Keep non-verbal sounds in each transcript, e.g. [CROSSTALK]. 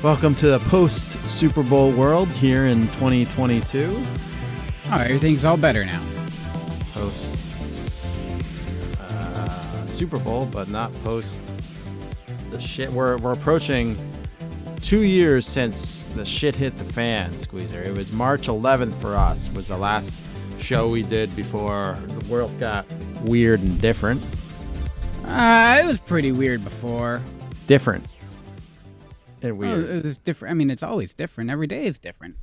Welcome to the post Super Bowl world here in 2022. Oh, everything's all better now. Post uh, Super Bowl, but not post the shit. We're, we're approaching two years since the shit hit the fan, Squeezer. It was March 11th for us, was the last show we did before the world got weird and different. Uh, it was pretty weird before. Different. And Oh, weird. it was different. I mean, it's always different. Every day is different.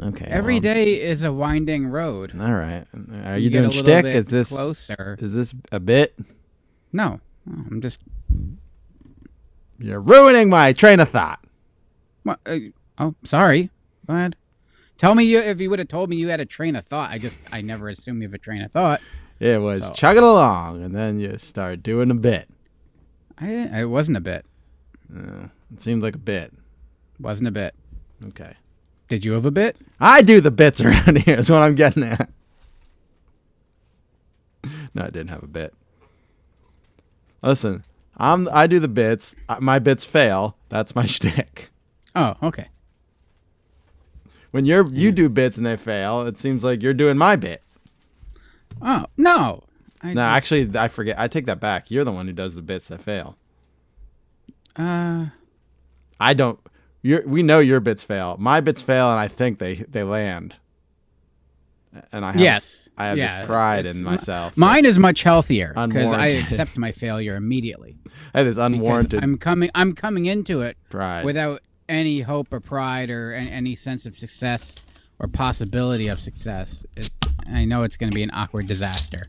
okay. Every well, day is a winding road. All right. Are you, get doing shtick? Is this closer? is this a bit? No, Oh, I'm just. You're ruining my train of thought. What, uh, oh, sorry. Go ahead. Tell me you, if you would have told me you had a train of thought. I just I never assume you have a train of thought. It was So- chugging along, and then you start doing a bit. I it wasn't a bit. Uh, it seemed like a bit. Wasn't a bit. Okay. Did you have a bit? I do the bits around [LAUGHS] here. Is what I'm getting at. No, I didn't have a bit. Listen, I'm I do the bits. My bits fail. That's my [LAUGHS] shtick. Oh, okay. When you're you do bits and they fail, it seems like you're doing my bit. Oh no. I No, just- actually, I forget. I take that back. You're the one who does the bits that fail. Uh, I don't. We know your bits fail. My bits fail, and I think they they land. And I have, yes. I have yeah, this pride in myself. Mine is much healthier because I accept my failure immediately. I have this unwarranted. I'm coming. I'm coming into it pride. without any hope or pride or any, any sense of success or possibility of success. It, I know it's going to be an awkward disaster.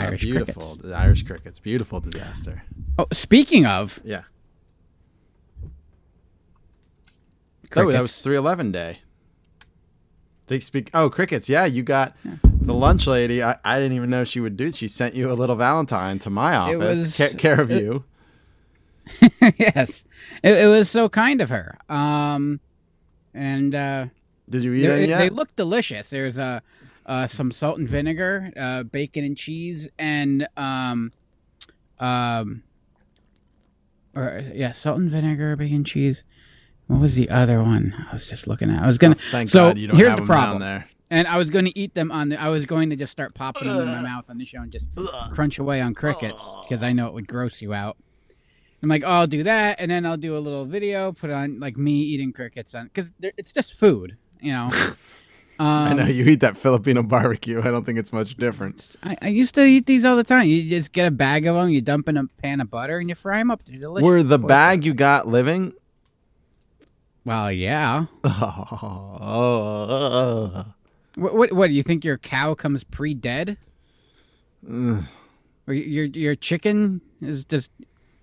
Irish beautiful. crickets. The Irish crickets. Beautiful disaster. Oh, speaking of Yeah. crickets, Oh, that was 311 day. They speak. Oh, crickets. Yeah, you got the lunch lady. I, I didn't even know she would do. She sent you a little Valentine to my office. was- ca- care of it- you. [LAUGHS] yes, it, it was so kind of her. Um, and uh, Did you eat any yet? They look delicious. There's uh, uh, some salt and vinegar, uh, bacon and cheese, and um, um, or yeah, salt and vinegar, bacon, and cheese. What was the other one? I was just looking at. I was gonna. Oh, thank so God you don't here's have the problem. there. And I was going to eat them on the. I was going to just start popping them in my mouth on the show and just crunch away on crickets because I know it would gross you out. I'm like, oh, I'll do that, and then I'll do a little video, put on like me eating crickets on because it's just food, you know. [LAUGHS] Um, I know you eat that Filipino barbecue. I don't think it's much different. I, I used to eat these all the time. You just get a bag of them, you dump in a pan of butter, and you fry them up. They're delicious. Were the bag you got living? Well, yeah. Oh, [LAUGHS] What, what? What do you think? Your cow comes pre-dead, Ugh. [SIGHS] or your your chicken is just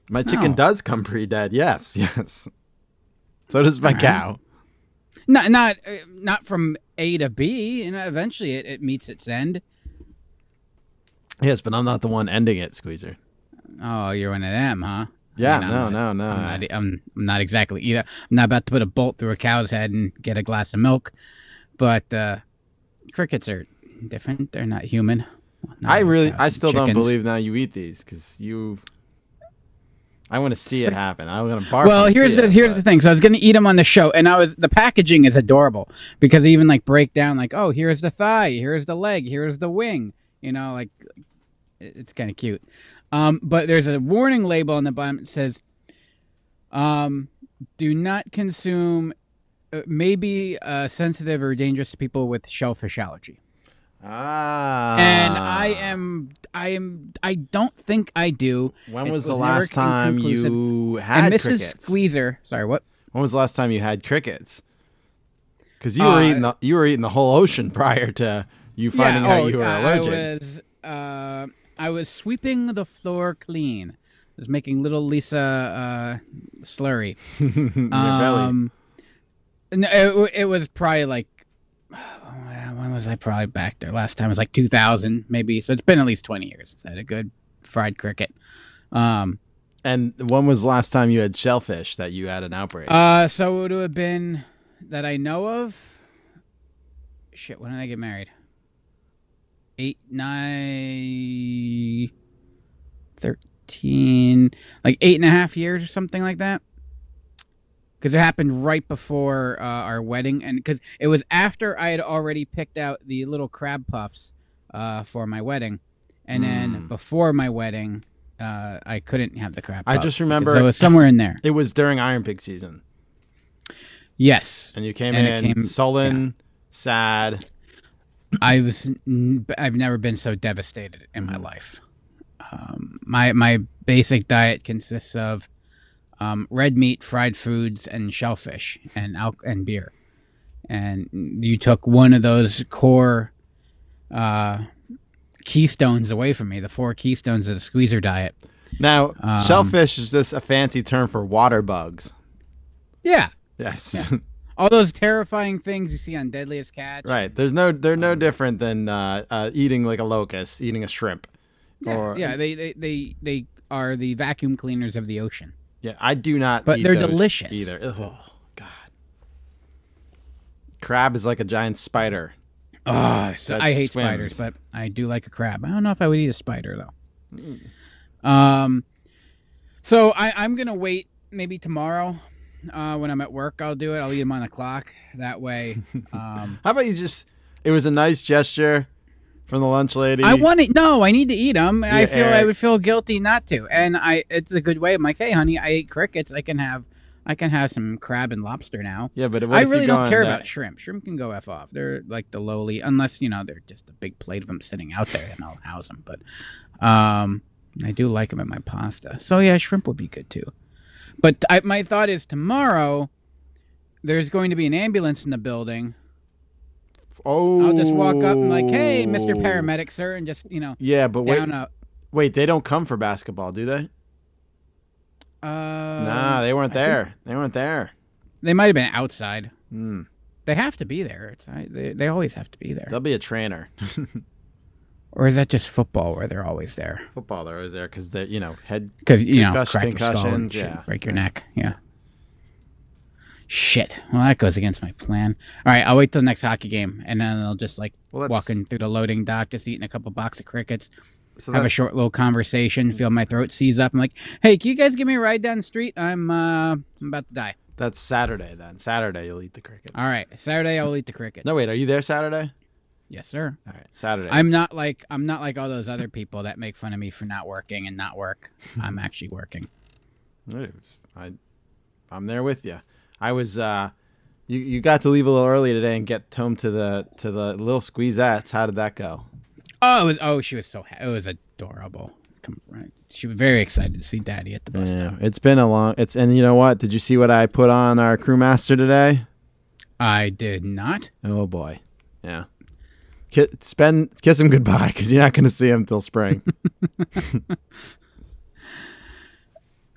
my chicken No. does come pre-dead. Yes, [LAUGHS] yes. So does my right. cow. Not not uh, not from A to B, and eventually it, it meets its end. Yes, but I'm not the one ending it, Squeezer. Oh, you're one of them, huh? Yeah, I mean, no, not- no, no. I'm not, I'm, I'm not exactly. Know, I'm not about to put a bolt through a cow's head and get a glass of milk, but uh, crickets are different. They're not human. Well, I really, I and still don't believe now you eat these because you. I want to see it happen. I'm gonna barf. Well, here's the it, here's but- the thing. So I was gonna eat them on the show, and I was the packaging is adorable because they even like break down like, oh, here's the thigh, here's the leg, here's the wing. You know, like it's kind of cute. Um, but there's a warning label on the bottom that says, um, "Do not consume." Uh, may be uh, sensitive or dangerous to people with shellfish allergy. Ah. And I am, I am, I don't think I do. When It was, the last time you had and Mrs. crickets? Squeezer, sorry, what? When was the last time you had crickets? Because you Uh, were eating the you were eating the whole ocean [LAUGHS] prior to you finding out oh, you were I- allergic. I was uh, I was sweeping the floor clean I was making little Lisa uh, slurry. [LAUGHS] Your belly. Um, no, it, it was probably like when was I probably back there? Last time was like 2000, maybe. So it's been at least 20 years. since I had a good fried cricket. Um, And when was the last time you had shellfish that you had an outbreak? uh, so it would have been that I know of. Shit, when did I get married? Eight, nine, thirteen, like eight and a half years or something like that. Because it happened right before uh, our wedding, and because it was after I had already picked out the little crab puffs uh, for my wedding, and then Mm. before my wedding, uh, I couldn't have the crab. I just remember- it was somewhere in there. it was during Iron Pig season, Yes, and you came And in came- sullen, sad. I was. I've never been so devastated in my life. Um, my my basic diet consists of um, red meat, fried foods, and shellfish, and al- and beer. And you took one of those core uh, keystones away from me. The four keystones of the squeezer diet. Now, Um, shellfish is just a fancy term for water bugs. Yeah, Yes. Yeah. [LAUGHS] all those terrifying things you see on Deadliest Catch. right. There's no they're no different than uh, uh, eating like a locust, eating a shrimp. Yeah, Or- yeah. They, they they they are the vacuum cleaners of the ocean. Yeah, I do not But eat they're delicious. either. Oh god. Crab is like a giant spider. Oh, so I hate swims. spiders, but I do like a crab. I don't know if I would eat a spider though. Um, so I, I'm gonna wait maybe tomorrow. Uh, when I'm at work, I'll do it. I'll eat them on the clock. That way, [LAUGHS] um, How about you just it was a nice gesture from the lunch lady. I want to. No, I need to eat them. I Yeah, feel I would feel guilty not to, and I. It's a good way. I'm like, hey, honey, I ate crickets. I can have. I can have some crab and lobster now. Yeah, but I really don't care that- about shrimp. Shrimp can go f off. They're like the lowly, unless you know they're just a big plate of them sitting out there, and I'll house them. But um, I do like them in my pasta. So yeah, shrimp would be good too. But I, my thought is tomorrow. There's going to be an ambulance in the building. Oh, I'll just walk up and like, hey, Mister Paramedic, sir, and just you know Yeah, but wait, down a. wait, they don't come for basketball, do they? Uh, nah, they weren't I think- there. They weren't there. They might have been outside. Hmm. They have to be there. It's they, they always have to be there. They'll be a trainer. [LAUGHS] Or is that just football where they're always there? Football, they're always there because they, you know, head. Because you know, Concussion- crack your skull and yeah. break your neck. Yeah. Shit. Well, that goes against my plan. All right, I'll wait till the next hockey game, and then I'll just like Well, through the loading dock, just eating a couple box of crickets, So have a short little conversation, feel my throat seize up. I'm like, hey, can you guys give me a ride down the street? I'm uh, I'm about to die. That's Saturday then. Saturday you'll eat the crickets. All right, Saturday I will eat the crickets. No, wait, are you there Saturday? Yes, sir. All right, Saturday. I'm not like I'm not like all those other people that make fun of me for not working and not work. [LAUGHS] I'm actually working. I, I'm there with you. I was. uh you, you got to leave a little early today and get home to the to the little squeezettes. How did that go? Oh, it was, oh, she was so ha- it was adorable. Come right. She was very excited to see Daddy at the bus Yeah, stop. it's been a long. It's and you know what? Did you see what I put on our crewmaster today? I did not. Oh boy, yeah. Ki- spend kiss him goodbye because you're not going to see him till spring. [LAUGHS] [LAUGHS]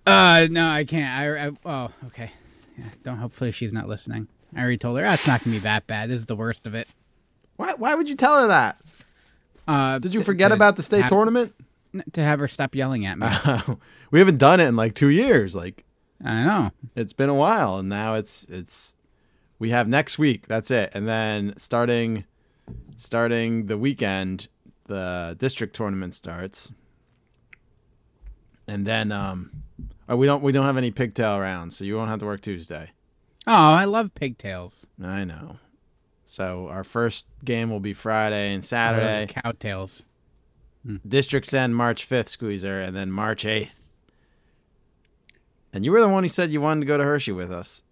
Uh, no, I can't. I, I oh, okay. Yeah, don't. Hopefully, she's not listening. I already told her. "Ah, it's not gonna be that bad. This is the worst of it. why? Why would you tell her that? Uh, Did you forget to about the state have- tournament? To have her stop yelling at me. [LAUGHS] we haven't done it in like two years. Like I know. it's been a while, and now it's it's we have next week. That's it, and then starting starting the weekend, the district tournament starts, and then um, oh, we don't we don't have any pigtail rounds, so you won't have to work Tuesday. Oh, I love pigtails. I know. So our first game will be Friday and Oh, those are Saturday. Cowtails. Districts end March fifth, Squeezer, and then March eighth. And you were the one who said you wanted to go to Hershey with us.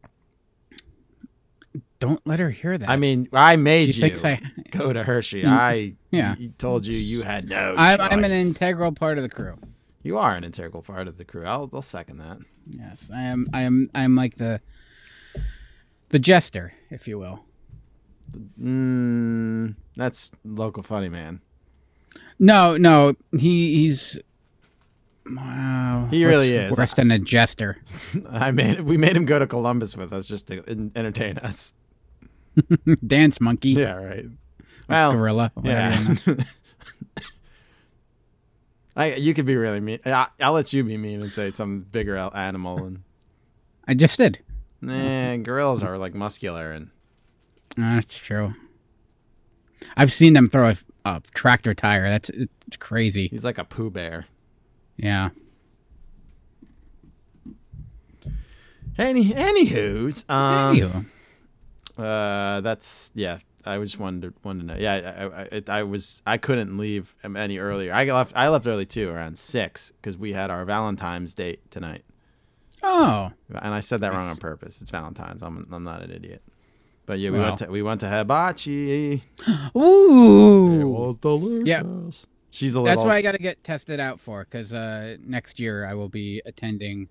Don't let her hear that. I mean, I made she you I. go to Hershey. Mm, I yeah. told you you had no. I'm, I'm an integral part of the crew. You are an integral part of the crew. I'll, I'll second that. Yes, I am. I am. I am like the the jester, if you will. Mm, that's local funny man. No, no, he he's. Wow, He really is. worse than a jester. [LAUGHS] I made we made him go to Columbus with us just to en- entertain us. [LAUGHS] Dance monkey, Yeah, right. Well, gorilla. yeah. [LAUGHS] I you could be really mean. I, I'll let you be mean and say some bigger animal and. I just did. Nah, gorillas are like muscular and That's true. I've seen them throw a, a tractor tire. That's it's crazy. he's like a poo bear. Yeah. Any anywho's um Ew. uh that's yeah I just wanted to wanted to know. Yeah I I, I was I couldn't leave any earlier. I left I left early too around six because we had our Valentine's date tonight. Oh, and I said that wrong on purpose. It's Valentine's. I'm I'm not an idiot. But yeah we went to we went to hibachi. [GASPS] Ooh. it was delicious. Yeah, she's a little That's what I got to get tested out for because uh, next year I will be attending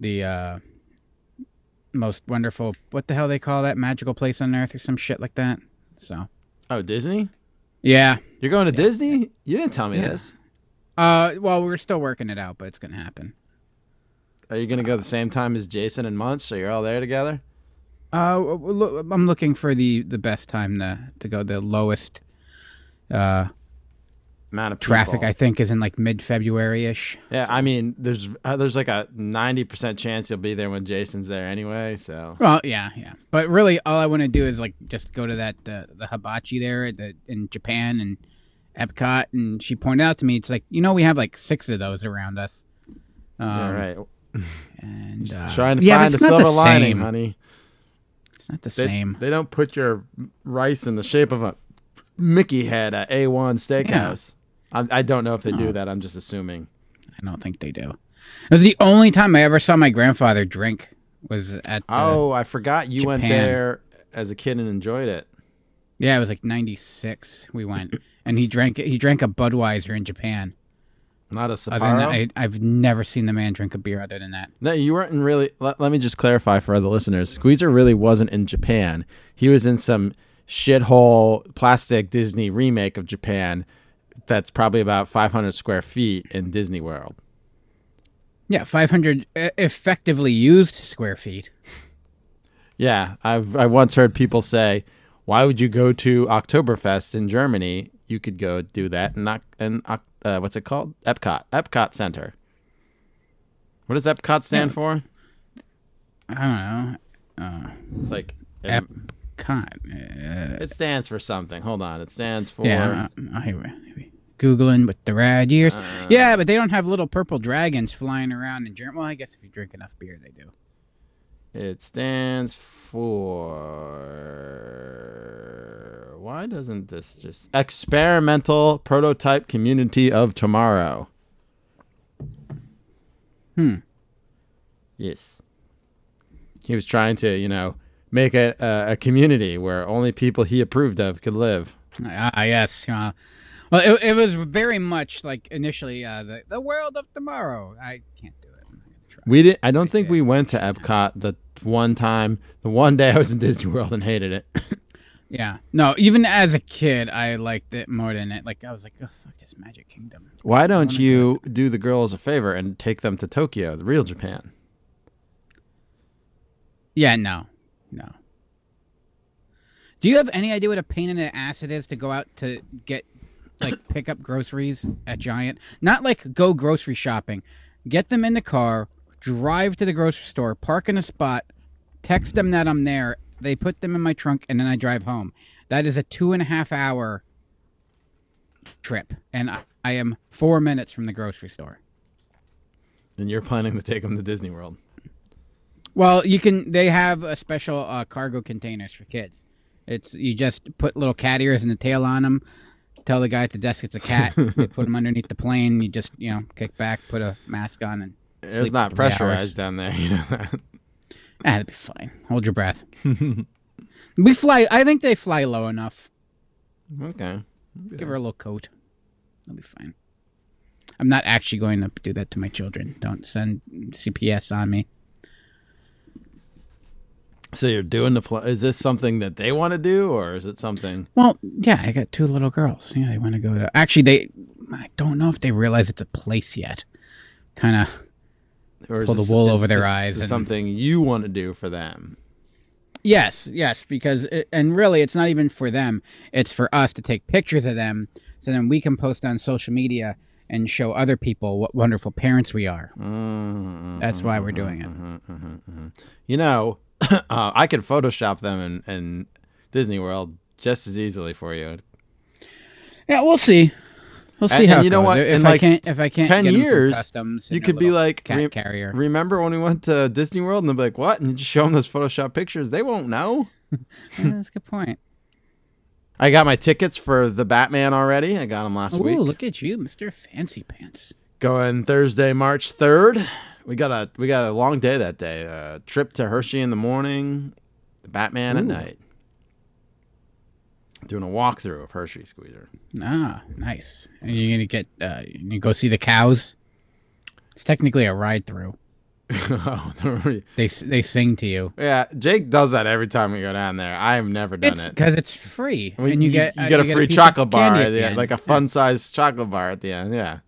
the uh, most wonderful. What the hell they call that magical place on earth or some shit like that. So oh Disney yeah. you're going to Disney you didn't tell me Yeah. this Uh, well, we're still working it out, but it's gonna happen. are you gonna go the same time as Jason and Munch so you're all there together Uh, w- w- look, I'm looking for the the best time to to go. The lowest uh amount of traffic people. I think is in like mid February ish. Yeah, I mean, there's uh, there's like a ninety percent chance you'll be there when Jason's there anyway. So Well, yeah, yeah. But really, all I want to do is like just go to that uh, the hibachi there at the, in Japan and Epcot, and she pointed out to me, it's like you know we have like six of those around us. Um, yeah, right, And uh, trying to yeah, find a it's not silver the lining, same. honey. It's not the They, same. they don't put your rice in the shape of a Mickey head at A one Steakhouse. I, I don't know if they do that. I'm just assuming. I don't think they do. It was the only time I ever saw my grandfather drink was at. The, Oh, I forgot you went there as a kid and enjoyed it. yeah, it was like '96. We went, and he drank he drank a Budweiser in Japan. Not a Other than that, Sapporo. I, I've never seen the man drink a beer other than that. No, you weren't in really. Let, let me just clarify for other listeners. Squeezer really wasn't in Japan. He was in some shithole plastic Disney remake of Japan that's probably about 500 square feet in Disney World. Yeah, 500 e- effectively used square feet. Yeah, I've I once heard people say, "Why would you go to Oktoberfest in Germany? You could go do that in in uh, what's it called? Epcot, Epcot Center. What does Epcot stand Yeah. for? I don't know. Uh, It's like Uh, it stands for something. Hold on, it stands for yeah, uh, here we- Googling with the Rad Ears. Uh, yeah, but they don't have little purple dragons flying around in Germany. Well, I guess if you drink enough beer, they do. It stands for. Why doesn't this just. Experimental Prototype Community of Tomorrow. Hmm. Yes. He was trying to, you know, make a, a, a community where only people he approved of could live. Ah, yes. Uh, well, it, it was very much like initially uh, the the world of tomorrow. I can't do it. I'm not gonna try. We didn't. I don't think we went to Epcot the one time, the one day I was in [LAUGHS] Disney World and hated it. Yeah. No, even as a kid, I liked it more than it. Like I was like, oh, fuck this Magic Kingdom. Why don't do you do the girls a favor and take them to Tokyo, the real Japan? Yeah. No. Do you have any idea what a pain in the ass it is to go out to get like [LAUGHS] pick up groceries at Giant? Not like go grocery shopping. Get them in the car, drive to the grocery store, park in a spot, text them that I'm there. They put them in my trunk, and then I drive home. That is a two and a half hour trip, and I, I am four minutes from the grocery store. And you're planning to take them to Disney World. Well, you can. They have a special uh, cargo containers for kids. It's you just put little cat ears and a tail on them. Tell the guy at the desk it's a cat. [LAUGHS] they put them underneath the plane. You just you know kick back, put a mask on, and It's not for three hours. pressurized down there, you know that. ah, that'd be fine. Hold your breath. [LAUGHS] we fly. I think they fly low enough. okay. Give her a little coat. That'll be fine. I'm not actually going to do that to my children. Don't send CPS on me. So you're doing the pl- is this something that they want to do or is it something Well, yeah, I got two little girls. Yeah, they want to go to. Actually, they. I don't know if they realize it's a place yet, kind of Or Pull the this- wool is- over their eyes and- something you want to do for them. Yes, yes, because it, and really, it's not even for them. It's for us to take pictures of them, so then we can post on social media and show other people what wonderful parents we are. Mm, That's why we're doing it. mm-hmm, You know, [COUGHS] uh, I could Photoshop them in, in Disney World just as easily for you. Yeah, we'll see. We'll see And- how and you know goes. what? If In, I can't, if I can't, 10 get 'em years, customs, You could be like, cat re- carrier. remember when we went to Disney World and they'll be like, what? And you just show them those Photoshop pictures. They won't know. [LAUGHS] Yeah, that's a good point. I got my tickets for the Batman already. I got them last Ooh, week. look at you, Mister Fancy Pants. Going Thursday, March third. We got a we got a long day that day. A trip to Hershey in the morning, the Batman at night. Doing a walkthrough of Hershey Squeezer. Ah, nice. And you're gonna get uh, you go see the cows. It's technically a ride through. oh, [LAUGHS] They they sing to you. yeah. Jake does that every time we go down there. I've never done It's it. because it's free, I mean, and you, get you uh, get a you free piece of chocolate bar at the end, end. like a fun sized chocolate bar at the end. Yeah.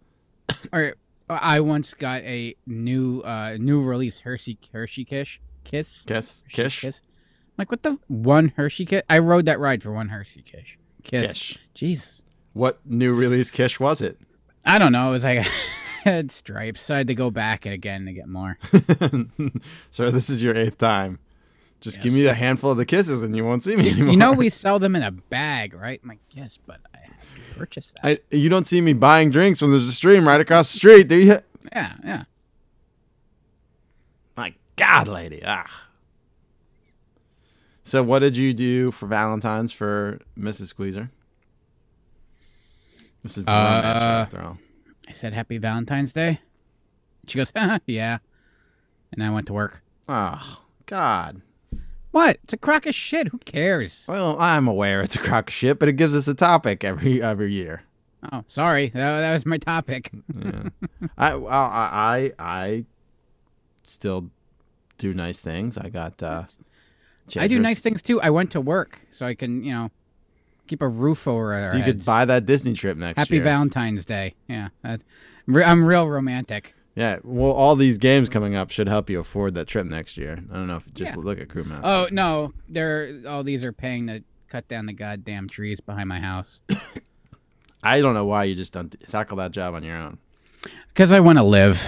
Or I once got a new uh new release Hershey Hershey Kish Kiss Kiss, Hershey kish, Kiss. Like what the one Hershey Kiss? I rode that ride for one Hershey Kish. Kiss. kish. Jeez. What new release kish was it? I don't know. It was like [LAUGHS] had stripes, so I had to go back and again to get more. [LAUGHS] so this is your eighth time. Just give me a handful of the kisses and you won't see me anymore. You know we sell them in a bag, right? I'm like, yes, but I purchase that. I, you don't see me buying drinks when there's a stream right across the street, do you? yeah, yeah. My God, lady. Ah. So, what did you do for Valentine's for Mrs. Squeezer? This is the romance Uh, after all. I said Happy Valentine's Day. She goes, [LAUGHS] yeah. And I went to work. Oh, God. What? It's a crock of shit. Who cares? Well, I'm aware it's a crock of shit, but it gives us a topic every every year. Oh, sorry. That, that was my topic. Yeah. [LAUGHS] I, well, I I I still do nice things. I got. uh I do nice things too. I went to work so I can, you know, keep a roof over our So you could buy that Disney trip next Happy year. Valentine's Day. Yeah, I'm real romantic. Yeah, well, all these games coming up should help you afford that trip next year. I don't know if just Yeah. look at Crewmaster. Oh no, they're all these are paying to cut down the goddamn trees behind my house [COUGHS] I don't know why you just don't tackle that job on your own. because I want to live.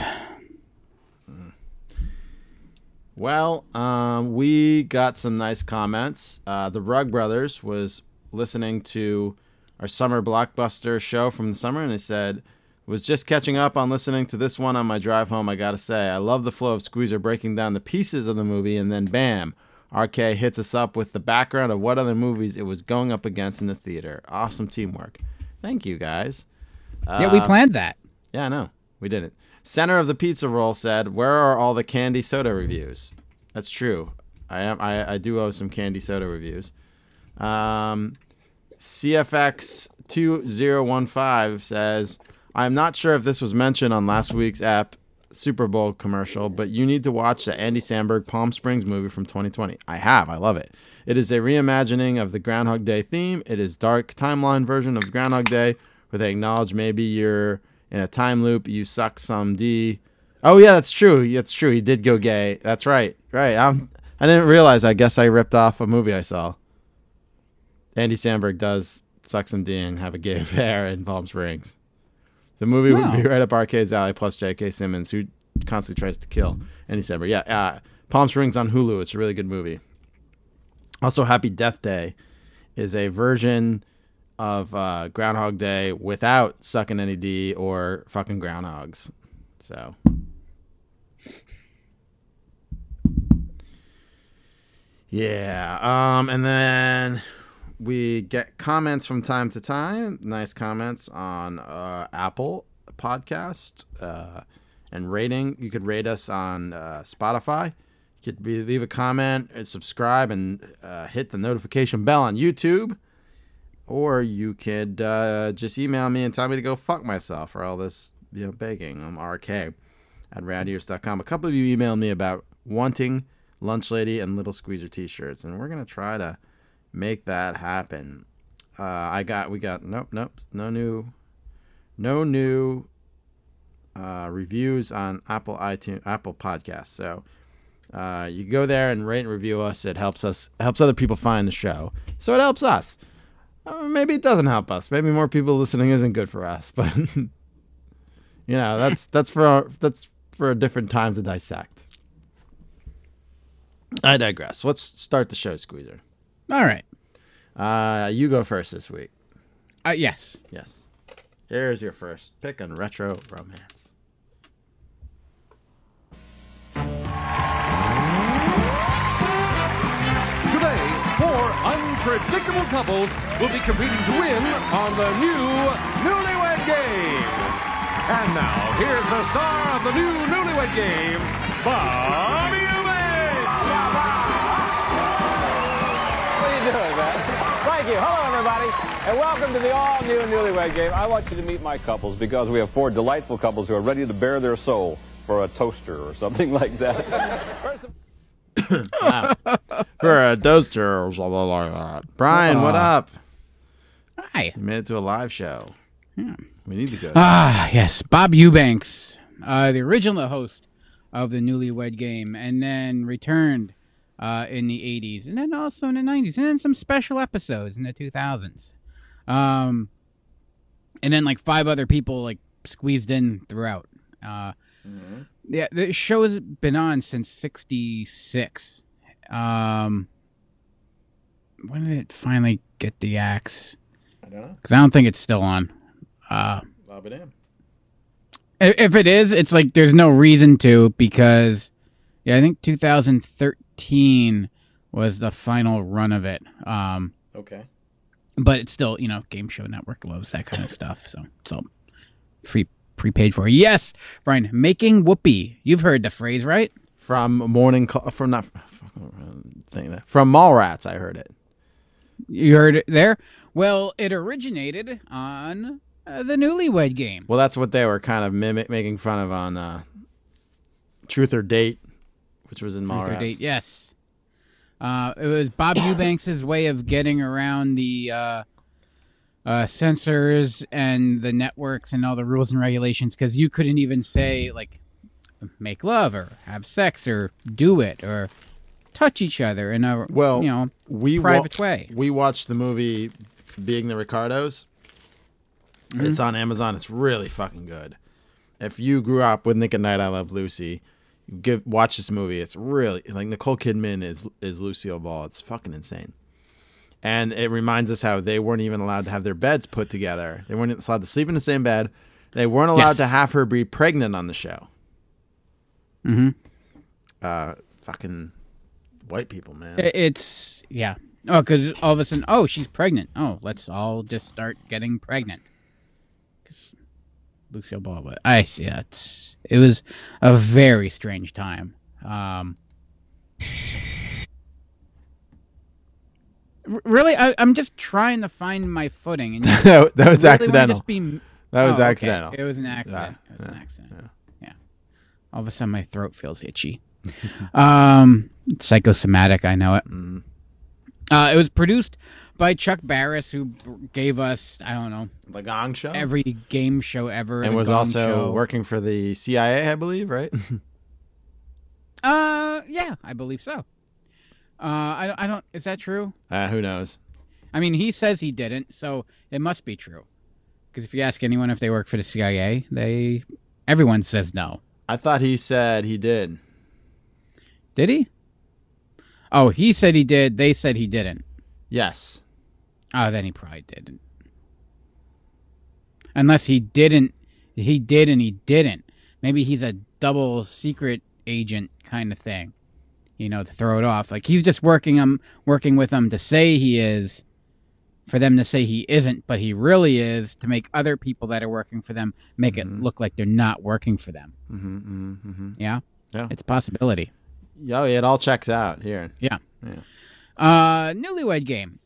Well, um, we got some nice comments. Uh, the Rug Brothers was listening to our summer blockbuster show from the summer, and they said, "Was just catching up on listening to this one on my drive home. I gotta say, I love the flow of Squeezer breaking down the pieces of the movie, and then bam, RK hits us up with the background of what other movies it was going up against in the theater. Awesome teamwork. Thank you guys. yeah, we Uh, planned that. yeah, I know. We did it. Center of the pizza roll said, "Where are all the candy soda reviews?" That's true. I am. I, I do owe some candy soda reviews. Um, CFX two zero one five says, "I'm not sure if this was mentioned on last week's app Super Bowl commercial, but you need to watch the Andy Samberg Palm Springs movie from 2020. I have. I love it. It is a reimagining of the Groundhog Day theme. It is dark timeline version of Groundhog Day, where they acknowledge maybe you're in a time loop. You suck some D. Oh yeah, that's true. That's true. He did go gay. That's right. Right. I'm. I didn't realize. I guess I ripped off a movie I saw. Andy Samberg does suck some D and have a gay [LAUGHS] affair in Palm Springs. The movie would be right up RK's alley. Plus J.K. Simmons, who constantly tries to kill Andy Samberg. Yeah. Uh, Palm Springs on Hulu. It's a really good movie. Also, Happy Death Day is a version of uh, Groundhog Day without sucking any D or fucking groundhogs. So. Yeah. Um, and then we get comments from time to time. Nice comments on uh, Apple Podcast uh, and rating. You could rate us on uh, Spotify. You could leave a comment and subscribe and uh, hit the notification bell on YouTube. Or you could uh, just email me and tell me to go fuck myself for all this you know begging. I'm RK at radears.com. A couple of you emailed me about wanting Lunch Lady and Little Squeezer t-shirts, and we're gonna try to make that happen. Uh, I got we got nope nope no new no new uh, reviews on Apple iTunes, Apple Podcasts. So uh, you go there and rate and review us. It helps us, helps other people find the show. So it helps us. Uh, maybe it doesn't help us. Maybe more people listening isn't good for us. [LAUGHS] But you know, that's [LAUGHS] that's for our, that's for a different time to dissect. I digress. Let's start the show, Squeezer. All right. Uh, you go first this week. Uh, yes. Yes. Here's your first pick on retro romance. Today, four unpredictable couples will be competing to win on the new Newlywed Game. And now, here's the star of the new Newlywed Game, Bobby doing, man? Thank you. Hello, everybody, and welcome to the all-new Newlywed Game. I want you to meet my couples because we have four delightful couples who are ready to bare their soul for a toaster or something [LAUGHS] like that. First of- [LAUGHS] For a toaster or something like that. Brian, what up? Hi. You made it to a live show. Yeah. We need to go. Ah, yes. Bob Eubanks, uh, the original host of the Newlywed Game, and then returned uh, in the 80s, and then also in the 90s, and then some special episodes in the 2000s. Um, and then like five other people like squeezed in throughout. Uh, Yeah, the show has been on since '66. Um, when did it finally get the axe? I don't know. Because I don't think it's still on. Uh, Bob and Am. i- if it is, it's like there's no reason to because, yeah, I think 2013 was the final run of it. Um, Okay. but it's still, you know, Game Show Network loves that kind of stuff. So it's all free, prepaid for. Yes, Brian, making whoopee. You've heard the phrase, right? From morning call from not thing that from Mallrats. I heard it. You heard it there. Well, it originated on uh, the Newlywed Game. Well, that's what they were kind of mimic making fun of on uh, Truth or Date, which was in Mallrats. Date, yes. Uh, it was Bob Eubanks' way of getting around the uh, uh, censors and the networks and all the rules and regulations because you couldn't even say like make love or have sex or do it or touch each other in a Well, you know we wa- private way. We watched the movie Being the Ricardos. Mm-hmm. It's on Amazon. It's really fucking good. If you grew up with Nick at Night, I Love Lucy, give watch this movie. It's really like Nicole Kidman is is Lucille Ball. It's fucking insane. And it reminds us how they weren't even allowed to have their beds put together. They weren't allowed to sleep in the same bed. They weren't allowed Yes. to have her be pregnant on the show. Mm-hmm. Uh, fucking white people, man. It's yeah. Oh, because all of a sudden, oh, she's pregnant. Oh, let's all just start getting pregnant. Because Lucille Ball, but I yeah, it's it was a very strange time. Um, really, I, I'm just trying to find my footing, and [LAUGHS] that, was really accidental. Just be, That was Oh, okay. accidental. It was an accident. Yeah, it was an accident. Yeah. All of a sudden, my throat feels itchy. [LAUGHS] um, psychosomatic. I know it. Mm-hmm. Uh, it was produced by Chuck Barris, who gave us I don't know The Gong Show. every game show ever, and was Gong also Show. working for the CIA, I believe, right? [LAUGHS] Uh, yeah, I believe so. Uh, I don't. I don't. Is that true? uh, who knows? I mean, he says he didn't, so it must be true. Because if you ask anyone if they work for the CIA, they everyone says no. I thought he said he did. Did he? Oh, he said he did. They said he didn't. Yes. Oh, then he probably didn't. Unless he didn't, he did and he didn't. Maybe he's a double secret agent kind of thing. You know, to throw it off. Like he's just working them, working with them to say he is, for them to say he isn't, but he really is to make other people that are working for them make it look like they're not working for them. Mm-hmm, mm-hmm, mm-hmm. Yeah, Yeah. it's a possibility. Yo, it all checks out here. Yeah. Yeah. Uh, newlywed game.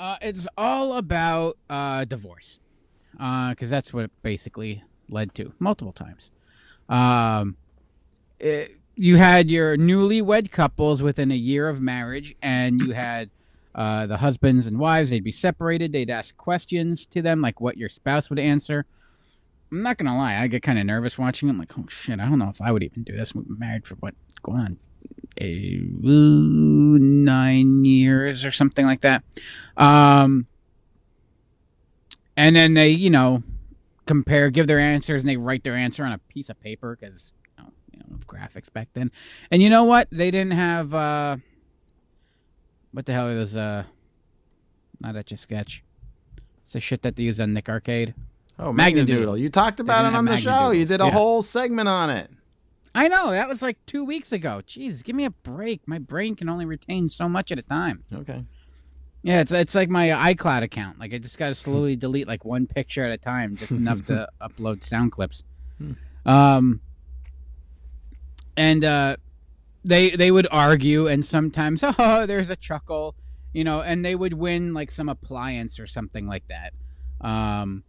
Uh, it's all about uh, divorce, because that's what it basically led to multiple times. Um, it- you had your newlywed couples within a year of marriage, and you had uh, the husbands and wives. They'd be separated. They'd ask questions to them, like what your spouse would answer. I'm not gonna lie, I get kind of nervous watching. it. I'm like, oh shit, I don't know if I would even do this. We've been married for what going on nine years or something like that. Um, and then they, you know, compare, give their answers, and they write their answer on a piece of paper because you know, you know, graphics back then. And you know what? They didn't have uh, what the hell is uh, not Etch a Sketch. It's the shit that they use on Nick Arcade. Oh, Magna Magna You talked about it on the show. You did a Yeah. whole segment on it. I know that was like two weeks ago. Jeez, give me a break. My brain can only retain so much at a time. Okay. Yeah, it's it's like my iCloud account. Like I just got to [LAUGHS] slowly delete like one picture at a time, just [LAUGHS] enough to upload sound clips. Um, and uh, they they would argue, and sometimes [LAUGHS] oh, there's a chuckle, you know, and they would win like some appliance or something like that. Um,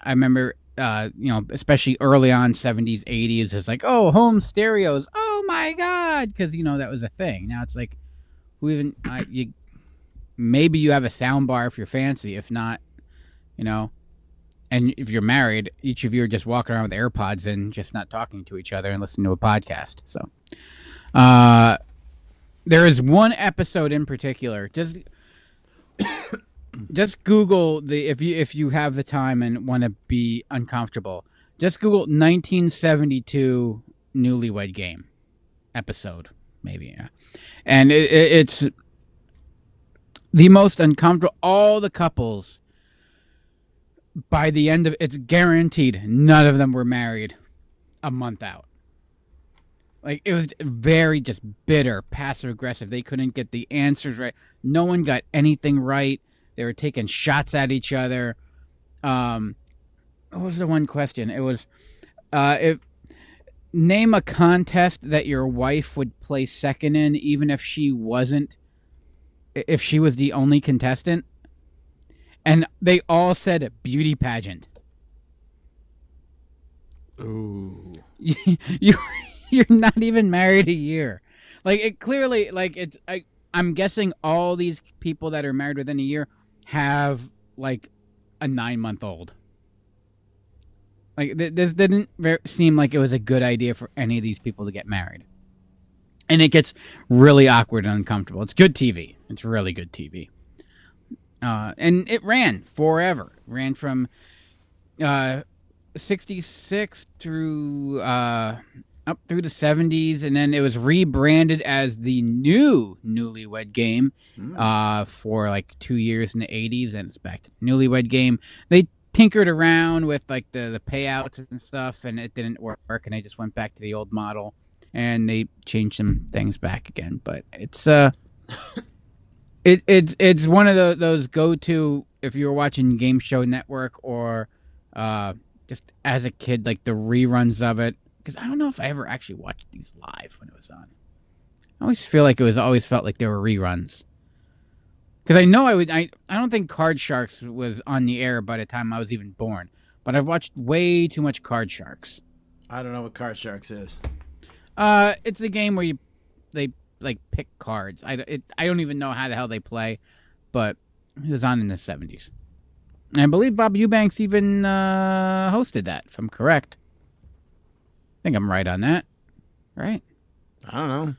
I remember, uh, you know, especially early on, seventies, eighties, it's like oh, home stereos, oh my god, because you know that was a thing. Now it's like, who even I, you maybe you have a sound bar if you're fancy. If not, you know, and if you're married, each of you are just walking around with AirPods and just not talking to each other and listening to a podcast. So, uh, there is one episode in particular. Just, just Google the if you if you have the time and want to be uncomfortable. Just Google 1972 Newlywed Game episode, maybe, yeah. and it, it, it's the most uncomfortable. All the couples, by the end of it's guaranteed, none of them were married a month out. Like it was very just bitter, passive aggressive. They couldn't get the answers right. No one got anything right. They were taking shots at each other. Um, what was the one question? It was, uh, if name a contest that your wife would place second in, even if she wasn't if she was the only contestant and they all said beauty pageant Ooh. you, [LAUGHS] you you're not even married a year like it clearly like it's I, i'm guessing all these people that are married within a year have like a nine month old like th- this didn't seem like it was a good idea for any of these people to get married. And it gets really awkward and uncomfortable. It's good tv it's really good tv uh, and it ran forever. Ran from uh, 66 through uh, up through the 70s and then it was rebranded as the new newlywed game uh, for like two years in the 80s and it's back to newlywed game. They tinkered around with like the, the payouts and stuff and it didn't work and they just went back to the old model and they changed some things back again. But it's uh [LAUGHS] it, it's it's one of the, those go to if you were watching Game Show Network or uh, just as a kid, like the reruns of it. Because I don't know if I ever actually watched these live when it was on. I always feel like it was always felt like they were reruns. Because I know I would. I I don't think Card Sharks was on the air by the time I was even born. But I've watched way too much Card Sharks. I don't know what Card Sharks is. Uh, it's a game where you they like pick cards. I, it, I don't even know how the hell they play, but it was on in the seventies. I believe Bob Eubanks even uh, hosted that, if I'm correct. I think I'm right on that, right? I don't know.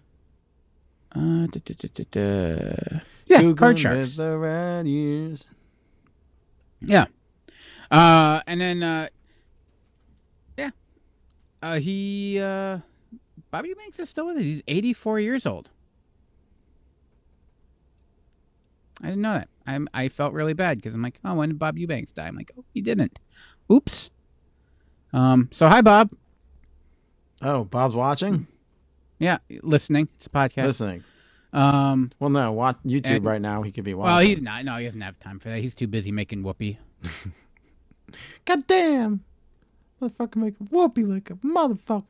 Uh, duh, duh, duh. Yeah, Googling Card Sharks. The right years. Yeah. Uh, and then, uh, yeah. Uh, he, uh, Bobby Eubanks is still with it. He's 84 years old. I didn't know that. I I felt really bad because I'm like, oh, when did Bob Eubanks die? I'm like, oh, he didn't. Oops. Um. So hi, Bob. Oh, Bob's watching? Yeah, listening. It's a podcast. Listening. Um. Well, no, watch YouTube And- right now. He could be watching. Well, he's not. No, he doesn't have time for that. He's too busy making whoopee. [LAUGHS] God damn. Motherfucker make whoopee like a motherfucker.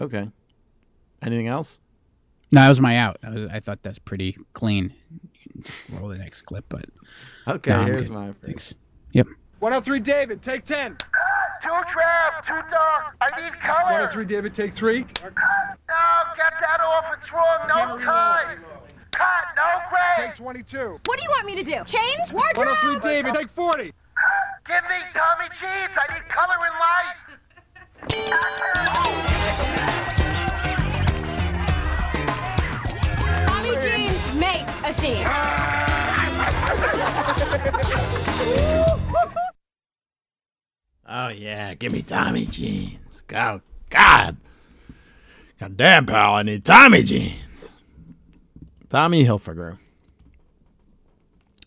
Okay. Anything else? No, that was my out. I, was, I thought that's pretty clean. Just roll the next clip, but Okay, No, here's good. my thanks. Yep. 103 David, take 10. Too trap, too dark. I need color. 103 David, take 3. No, get that off. It's wrong. No time. Cut, no Take 22. What do you want me to do? Change? Wardrobe? 103 David, take 40. Give me Tommy jeans. I need color in Oh yeah, give me Tommy jeans. Go, God, God damn, pal, I need Tommy jeans. Tommy Hilfiger.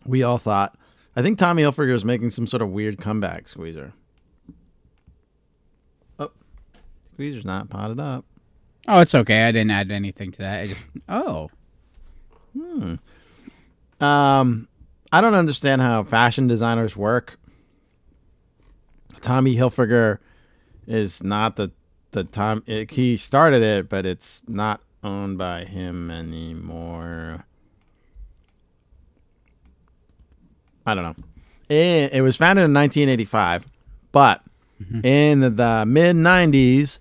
We all thought. I think Tommy Hilfiger is making some sort of weird comeback, Squeezer. Oh, Squeezer's not potted up. Oh, it's okay. I didn't add anything to that. I just oh, Um, I don't understand how fashion designers work. Tommy Hilfiger is not the the Tom. It, he started it, but it's not owned by him anymore. I don't know. It, it was founded in 1985, but in the, the mid 90s,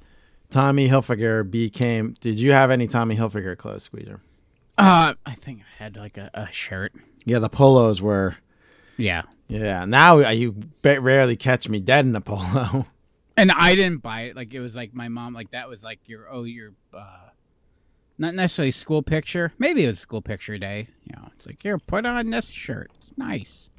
Tommy Hilfiger became. Did you have any Tommy Hilfiger clothes, Squeezer? uh, I think I had like a, a shirt. Yeah, the polos were. Yeah, Yeah, now you rarely catch me dead in a polo. and I didn't buy it. Like it was like my mom. Like that was like your oh your uh, not necessarily school picture. Maybe it was school picture day. You know, it's like here, put on this shirt. It's nice.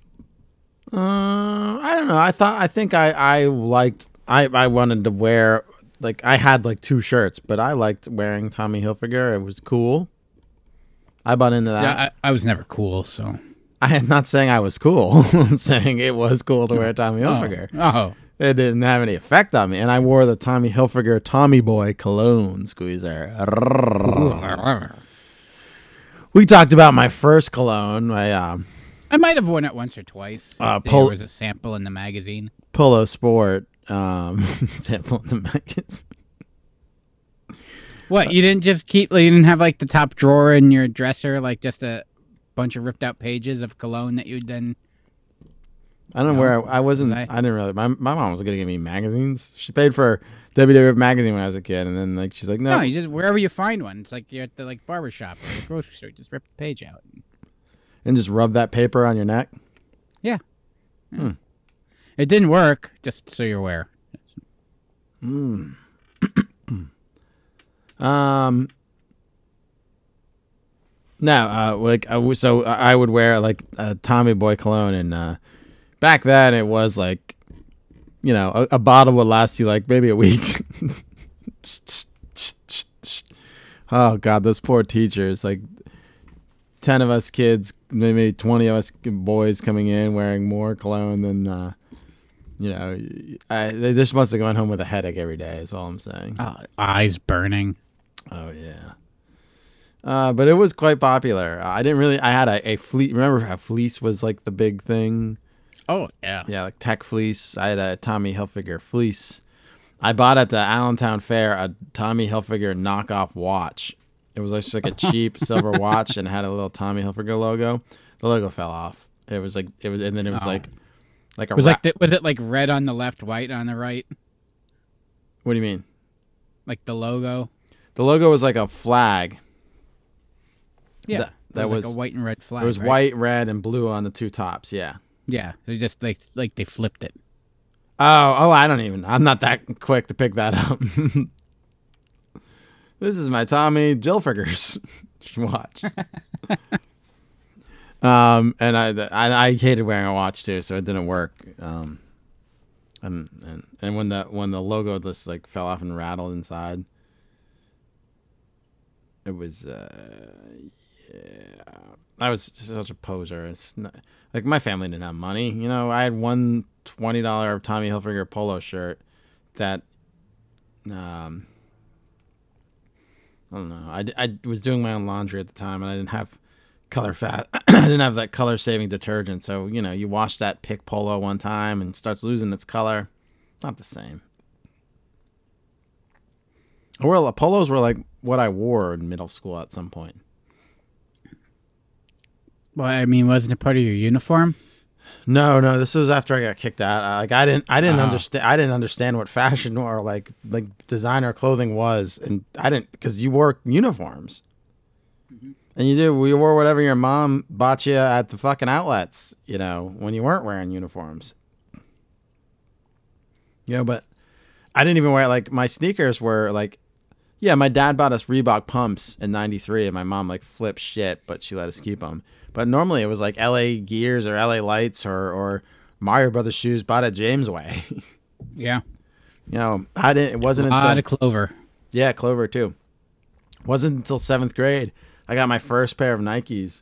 Uh, I don't know. I thought I think I I liked I I wanted to wear like I had like two shirts, but I liked wearing Tommy Hilfiger. It was cool. I bought into that. Yeah, I, I was never cool, so I am not saying I was cool. [LAUGHS] I'm saying it was cool to wear Tommy oh, Hilfiger. oh, It didn't have any effect on me, and I wore the Tommy Hilfiger Tommy Boy cologne squeezer. We talked about my first cologne, my um, I might have worn it once or twice. Uh, there was a sample in the magazine. Polo Sport um, [LAUGHS] sample in the magazine. What you didn't just keep? You didn't have like the top drawer in your dresser, like just a bunch of ripped out pages of cologne that you'd then. I don't know where I, I wasn't. Was I? I? didn't really. My, my mom was gonna give me magazines. She paid for WWF magazine when I was a kid, and then like she's like, no, No, you just wherever you find one. It's like you're at the like barber shop or the grocery store. Just rip the page out. and just rub that paper on your neck. Yeah. Hmm. It didn't work. Just so you're aware. [CLEARS THROAT] Um. No, uh, like I w- so I I would wear like a Tommy Boy cologne, and uh, back then it was like, you know, a, a bottle would last you like maybe a week. [LAUGHS] oh God, those poor teachers! Like ten of us kids, maybe twenty of us boys coming in wearing more cologne than, uh, you know, I, they just must have gone home with a headache every day. Is all I'm saying. Uh, eyes burning. Oh yeah. Uh, but it was quite popular. I didn't really. I had a, a fleece. Remember how fleece was like the big thing? Oh yeah. Yeah, like tech fleece. I had a Tommy Hilfiger fleece. I bought at the Allentown Fair a Tommy Hilfiger knockoff watch. It was just like a cheap [LAUGHS] silver watch and it had a little Tommy Hilfiger logo. The logo fell off. It was like it was, and then it was Oh. like like a Was ra- like the, was it like red on the left, white on the right, What do you mean? like the logo? The logo was like a flag. Yeah, That- that was, was- like a white and red flag. It was right? white, red, and blue on the two tops. Yeah. Yeah, they just like like they flipped it. Oh, oh, I don't even. I'm not that quick to pick that up. [LAUGHS] this is my Tommy Gilfigers [LAUGHS] watch. [LAUGHS] um, and I, I, I hated wearing a watch too, so it didn't work. Um, and and and when the when the logo just like fell off and rattled inside, it was uh. I was such a poser. It's not, like my family didn't have money. You know, I had one twenty dollar Tommy Hilfiger polo shirt that, um, I don't know. I, I was doing my own laundry at the time, and I didn't have color fat. [CLEARS THROAT] I didn't have that color saving detergent. So you know, you wash that pick polo one time and starts losing its color. Not the same. Well, polos were like what I wore in middle school at some point. Well, I mean, wasn't it part of your uniform? No, no, this was after I got kicked out. I- Like I didn't, I didn't uh-huh. Oh. understand. I didn't understand what fashion or like like designer clothing was, and I didn't because you wore uniforms. Mm-hmm. And you do. We wore whatever your mom bought you at the fucking outlets. You know, when you weren't wearing uniforms. You know, but I didn't even wear like my sneakers were like, yeah, my dad bought us Reebok pumps in '93, and my mom like flipped shit, but she let us keep them. But normally it was like L.A. Gears or L.A. Lights or or Mario Brothers shoes bought at Jamesway. [LAUGHS] Yeah. you know, I didn't. It wasn't A lot until of clover. yeah, Clover too. Wasn't until seventh grade I got my first pair of Nikes,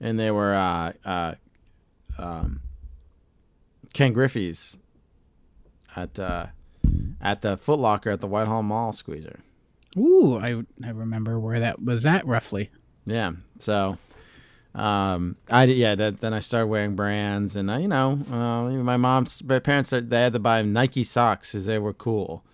and they were uh, uh, um, Ken Griffey's at uh, at the Foot Locker at the Whitehall Mall squeezer. Ooh, I I remember where that was at roughly. Yeah, so um, I yeah. That, then I started wearing brands, and uh, you know, uh, my mom's my parents said they had to buy Nike socks because they were cool.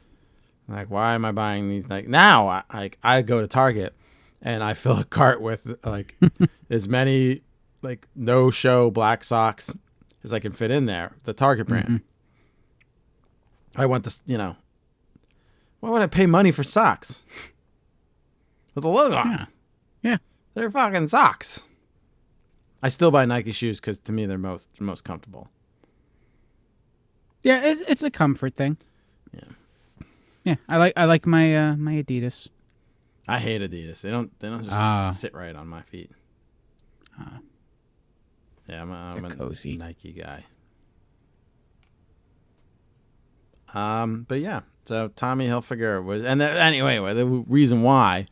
Like, why am I buying these? Like now, I like I go to Target and I [LAUGHS] fill a cart with like [LAUGHS] as many like no show black socks as I can fit in there. The Target brand. I want this, you know. Why would I pay money for socks with a logo? on? Yeah. Yeah. They're fucking socks. I still buy Nike shoes because to me they're most most comfortable. Yeah, it's it's a comfort thing. Yeah. Yeah, I like I like my uh my Adidas. I hate Adidas. They don't they don't just Ah. sit right on my feet. Yeah, I'm a, I'm a cozy. Nike guy. Um, but yeah, so Tommy Hilfiger was, and the, anyway, the reason why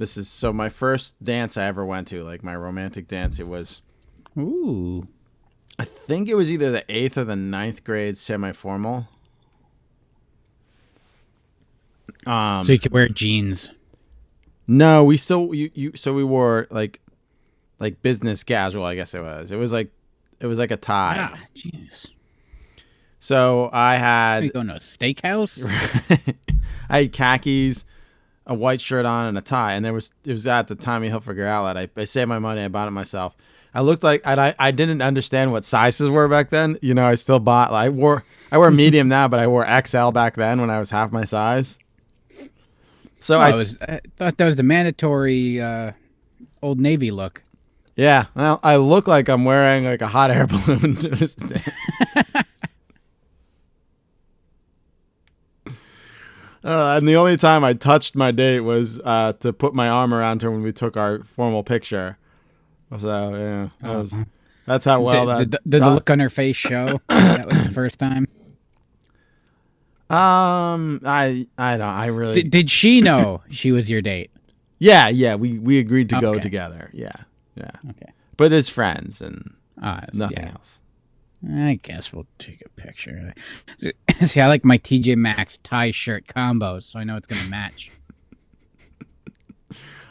this is so my first dance I ever went to, like my romantic dance, it was Ooh. I think it was either the eighth or the ninth grade semi-formal. Um, So you could wear jeans. No, we still you, you so we wore like like business casual, I guess it was. It was like it was like a tie. Ah, jeez. So I Are you had going to a steakhouse? [LAUGHS] I had khakis, a white shirt on, and a tie. And there was it was at the Tommy Hilfiger outlet. I, I saved my money. I bought it myself. I looked like and I, I didn't understand what sizes were back then. You know, I still bought. I wore I wear medium now, but I wore XL back then when I was half my size. So Oh, I I, was, I thought that was the mandatory uh, old Navy look. Yeah, well, I look like I'm wearing like a hot air balloon. [LAUGHS] to this day. Uh, and the only time I touched my date was uh, to put my arm around her when we took our formal picture. So yeah, that was, that's how well did, that. did, the- did the look on her face show? that was the first time. [COUGHS] Um, I I don't. I really. Did, did she know she was your date? [COUGHS] yeah, yeah. We we agreed to go together. Yeah, yeah. Okay. But as friends and Ah, nothing yeah. else. I guess we'll take a picture. [LAUGHS] See, I like my TJ Maxx tie shirt combos, so I know it's gonna match.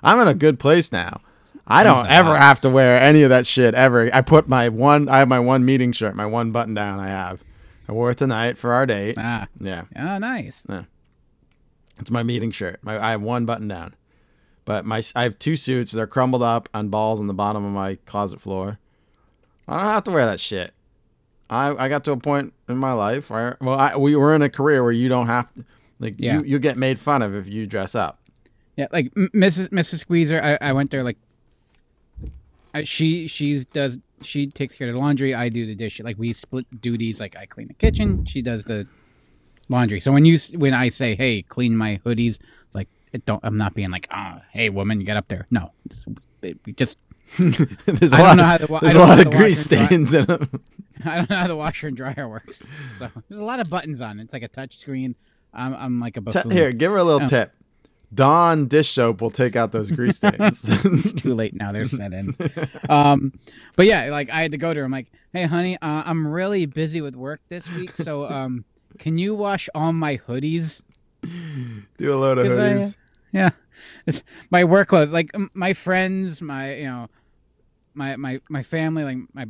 I'm in a good place now. I don't ever house. have to wear any of that shit ever. I put my one. I have my one meeting shirt, my one button down. I have. I wore it tonight for our date. Ah, Yeah, oh, nice. Yeah. it's my meeting shirt. My I have one button down, but my I have two suits. They're crumbled up on balls on the bottom of my closet floor. I don't have to wear that shit. I I got to a point in my life where well, I, we were in a career where you don't have to. Like Yeah. you, you get made fun of if you dress up. Yeah, like Mrs. Mrs. Squeezer. I, I went there like. I, she she does she takes care of the laundry. I do the dish. Like we split duties. Like I clean the kitchen. She does the laundry. So when you when I say hey clean my hoodies, it's like it don't. I'm not being like ah hey woman you get up there. No, just, it- just [LAUGHS] there's a I don't lot, know of- how to there's a lot of grease wash and dry. stains in them. [LAUGHS] I don't know how the washer and dryer works. So there's a lot of buttons on. it. It's like a touch screen. I'm I'm like a buffoon. Here, give her a little Oh. tip. Dawn dish soap will take out those grease [LAUGHS] stains. it's too late now. They're set in. Um, but yeah, like I had to go to her. I'm like, hey, honey, uh, I'm really busy with work this week, so [LAUGHS] um, can you wash all my hoodies? Do a load of 'Cause I- hoodies. yeah, it's my work clothes. Like my friends, my you know, my my my family, like my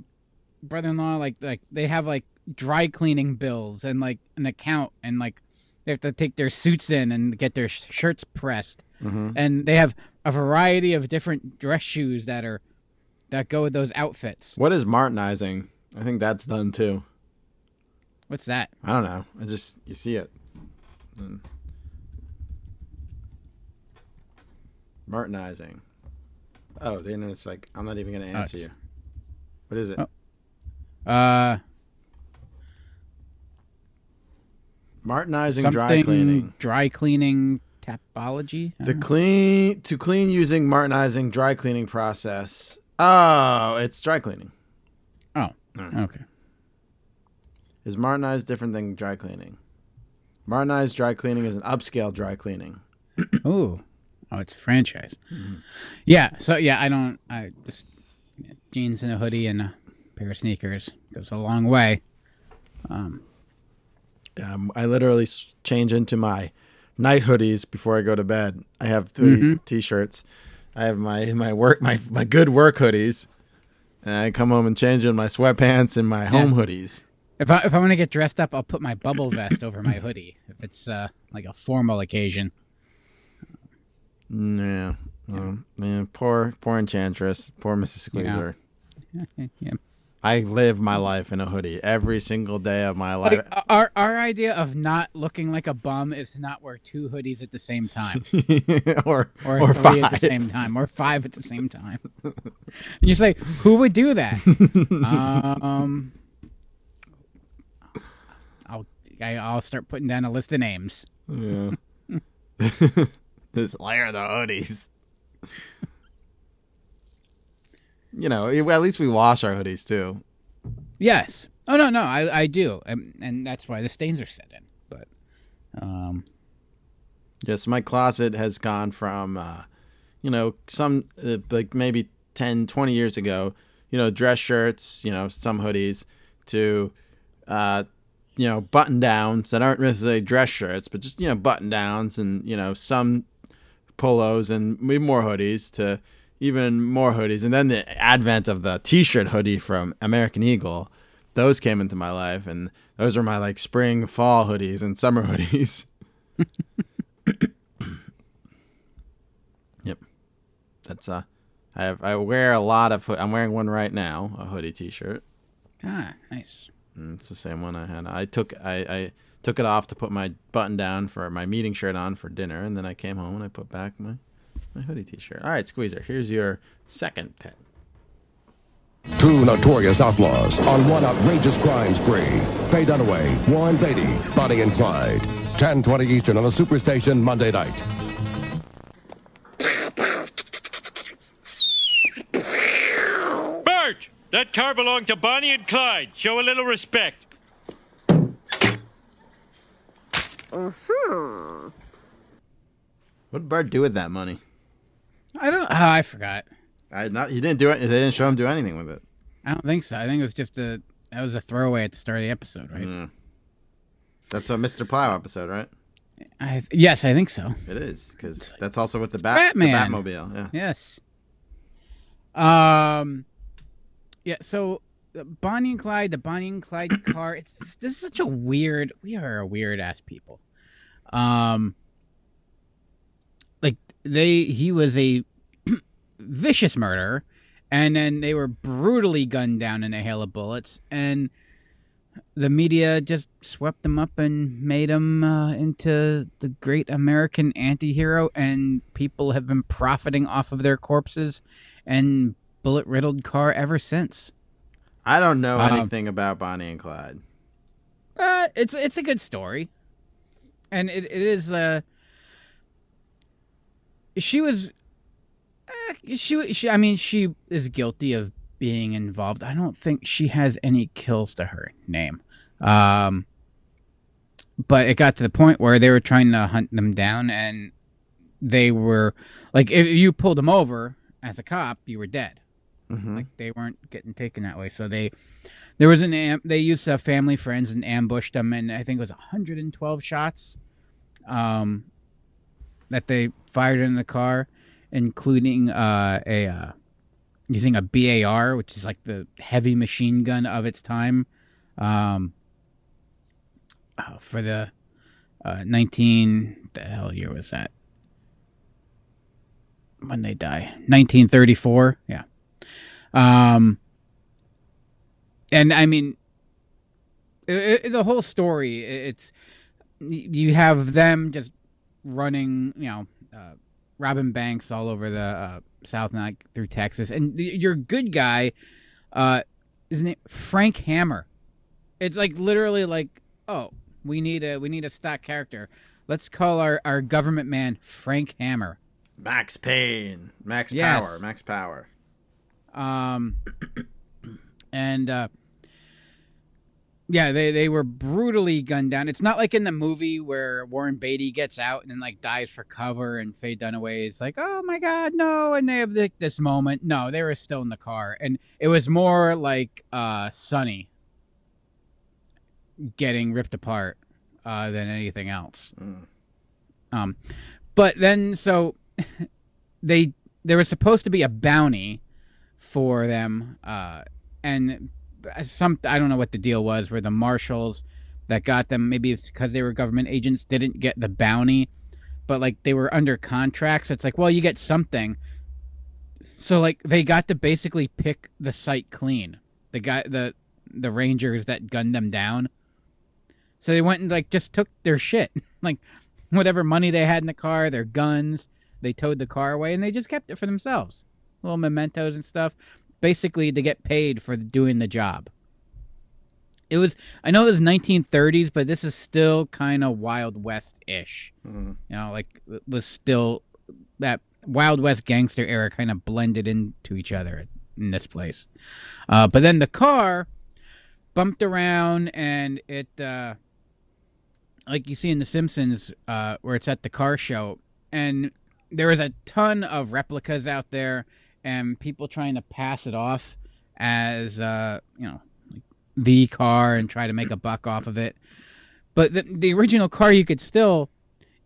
brother-in-law, like like they have like dry cleaning bills and like an account and like they have to take their suits in and get their sh- shirts pressed Mm-hmm. and they have a variety of different dress shoes that are that go with those outfits. What is martinizing? I think that's done too. What's that? I don't know. I just you see it. Mm. Martinizing. Oh, the internet's like, I'm not even going to answer it's- you. What is it? Oh. Uh, Martinizing dry cleaning. dry cleaning topology. I The know. clean to clean using martinizing dry cleaning process. Oh, it's dry cleaning. oh, okay. Is martinized different than dry cleaning? Martinized dry cleaning is an upscale dry cleaning. [COUGHS] Ooh. Oh, it's a franchise. Yeah. So yeah, I don't. I just jeans and a hoodie and a pair of sneakers goes a long way. Um, I literally change into my night hoodies before I go to bed. I have 3 t-shirts. I have my my work my my good work hoodies, and I come home and change in my sweatpants and my home hoodies. If I if I want to get dressed up, I'll put my bubble vest over my hoodie. If it's uh, like a formal occasion. Yeah. Um, man, poor poor enchantress, poor Mrs. Squeezer. [LAUGHS] Yeah. I live my life in a hoodie every single day of my life. Like, our our idea of not looking like a bum is to not wear two hoodies at the same time, [LAUGHS] or or, or three five. at the same time, or five at the same time. and you say, who would do that? [LAUGHS] um, I'll I, I'll start putting down a list of names. Yeah. [LAUGHS] Just layer the hoodies. You know, at least we wash our hoodies too. Yes. Oh no, no, I I do, and, and that's why the stains are set in. But um, Yes, my closet has gone from, uh, you know, some uh, like maybe 10, 20 years ago, you know, dress shirts, you know, some hoodies, to, uh, you know, button downs that aren't necessarily dress shirts, but just, you know, button downs and, you know, some polos and maybe more hoodies to even more hoodies. And then the advent of the t shirt hoodie from American Eagle, those came into my life. And those are my like spring, fall hoodies and summer [LAUGHS] hoodies. [COUGHS] Yep. That's uh I have I wear a lot of hood I'm wearing one right now, a hoodie t-shirt. ah, nice. And it's the same one I had. I took I, I took it off to put my button down for my meeting shirt on for dinner and then I came home and I put back my my hoodie t-shirt. All right, Squeezer, here's your second pet. Two notorious outlaws on one outrageous crime spree. Faye Dunaway, Warren Beatty, Bonnie and Clyde. 10:20 Eastern on the Superstation Monday night. Bert! That car belonged to Bonnie and Clyde. Show a little respect. Uh-huh. What did Bart do with that money? I don't. Oh, I forgot. I not he didn't do it. They didn't show him do anything with it. I don't think so. I think it was just a that was a throwaway at the start of the episode, right? Mm. That's a Mr. Plow episode, right? I yes, I think so. It is because that's also with the bat, the Batman. Batmobile. Yeah. Yes. Um. Yeah. So Bonnie and Clyde, the Bonnie and Clyde car. It's this is such a weird. We are a weird ass people. Um. They, he was a [CLEARS THROAT] vicious murderer, and then they were brutally gunned down in a hail of bullets, and the media just swept him up and made him uh, into the great American anti-hero, and people have been profiting off of their corpses and bullet riddled car ever since. I don't know Um, anything about Bonnie and Clyde. Uh, it's it's a good story, and it, it is. Uh, she was, uh, she she. I mean, she is guilty of being involved. I don't think she has any kills to her name. Um, but it got to the point where they were trying to hunt them down, and they were like, if you pulled them over as a cop, you were dead. Mhm. Like they weren't getting taken that way, so they there was an am- they used uh, family friends and ambushed them, and I think it was 112 shots, um, that they fired in the car, including uh, a uh, using a BAR, which is like the heavy machine gun of its time, um, uh, for the uh, 19 the hell year was that? When they die, 1934. Yeah. Um, and I mean, i i the whole story. It's you have them just running, you know, uh, robbing banks all over the uh, South and like through Texas. And the, your good guy, uh, his it Frank Hammer. It's like literally like, oh, we need a we need a stock character. Let's call our our government man Frank Hammer. Max Payne, Max Yes. Power, Max Power. Um, [COUGHS] and uh, yeah, they they were brutally gunned down. It's not like in the movie where Warren Beatty gets out and like dies for cover, and Faye Dunaway is like, "Oh my God, no!" And they have like, this moment. No, they were still in the car, and it was more like uh, Sonny getting ripped apart uh, than anything else. Um, but then so [LAUGHS] they there was supposed to be a bounty for them, uh, and Uh, some I don't know what the deal was where the marshals that got them maybe it's because they were government agents didn't get the bounty, but like they were under contract, so it's like well you get something. So like they got to basically pick the site clean. The guy the the rangers that gunned them down. So they went and like just took their shit, [LAUGHS] like whatever money they had in the car, their guns. They towed the car away and they just kept it for themselves, little mementos and stuff, basically to get paid for doing the job. It was I know it was 1930s, but this is still kind of Wild West ish. You know, like it was still that Wild West gangster era kind of blended into each other in this place. Uh, but then the car bumped around and it uh, like you see in the simpsons uh, where it's at the car show and there is a ton of replicas out there and people trying to pass it off as uh, you know the car and try to make a buck off of it but the, the original car you could still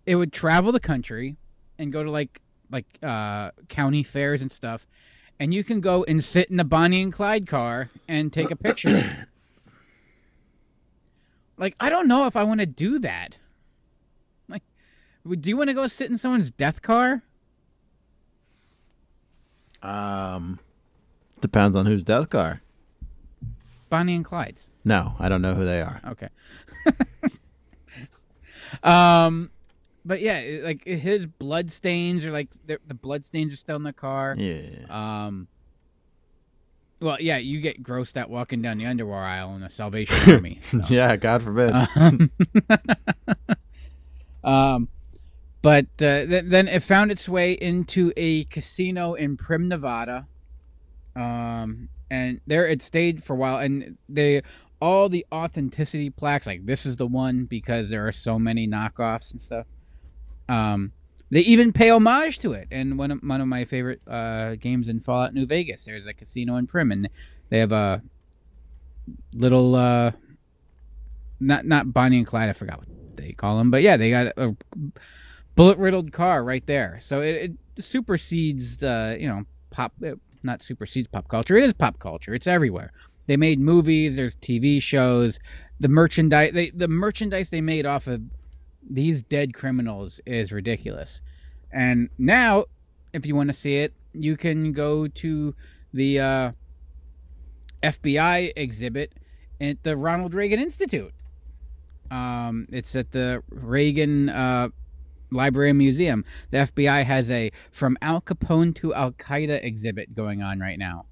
it would travel the country and go to like like uh, county fairs and stuff and you can go and sit in the bonnie and clyde car and take a picture [COUGHS] like I don't know if I want to do that. Like, do you want to go sit in someone's death car? Um, depends on whose death car. Bonnie and Clyde's. No, I don't know who they are. Okay. [LAUGHS] um, but yeah, it- like his blood stains are like the, the blood stains are still in the car. Yeah. Um. Well, yeah, you get grossed out walking down the underwear aisle in a Salvation [LAUGHS] Army. so. yeah, God forbid. Um, [LAUGHS] um, but uh, th- then it found its way into a casino in Primm, Nevada. Um, and there it stayed for a while, and they all the authenticity plaques, like this is the one because there are so many knockoffs and stuff. Um, they even pay homage to it. And one of one of my favorite uh, games in Fallout New Vegas, there's a casino in Primm, and they have a little uh, not not Bonnie and Clyde. I forgot what they call them, but yeah, they got a bullet riddled car right there. So it, it supersedes, you know, pop. It, not supersedes pop culture. It is pop culture. It's everywhere. They made movies. There's TV shows. The merchandise. They the merchandise they made off of these dead criminals is ridiculous. And now, if you want to see it, you can go to the uh, FBI exhibit at the Ronald Reagan Institute. Um, it's at the Reagan uh, Library and Museum. The FBI has a From Al Capone to Al Qaeda exhibit going on right now.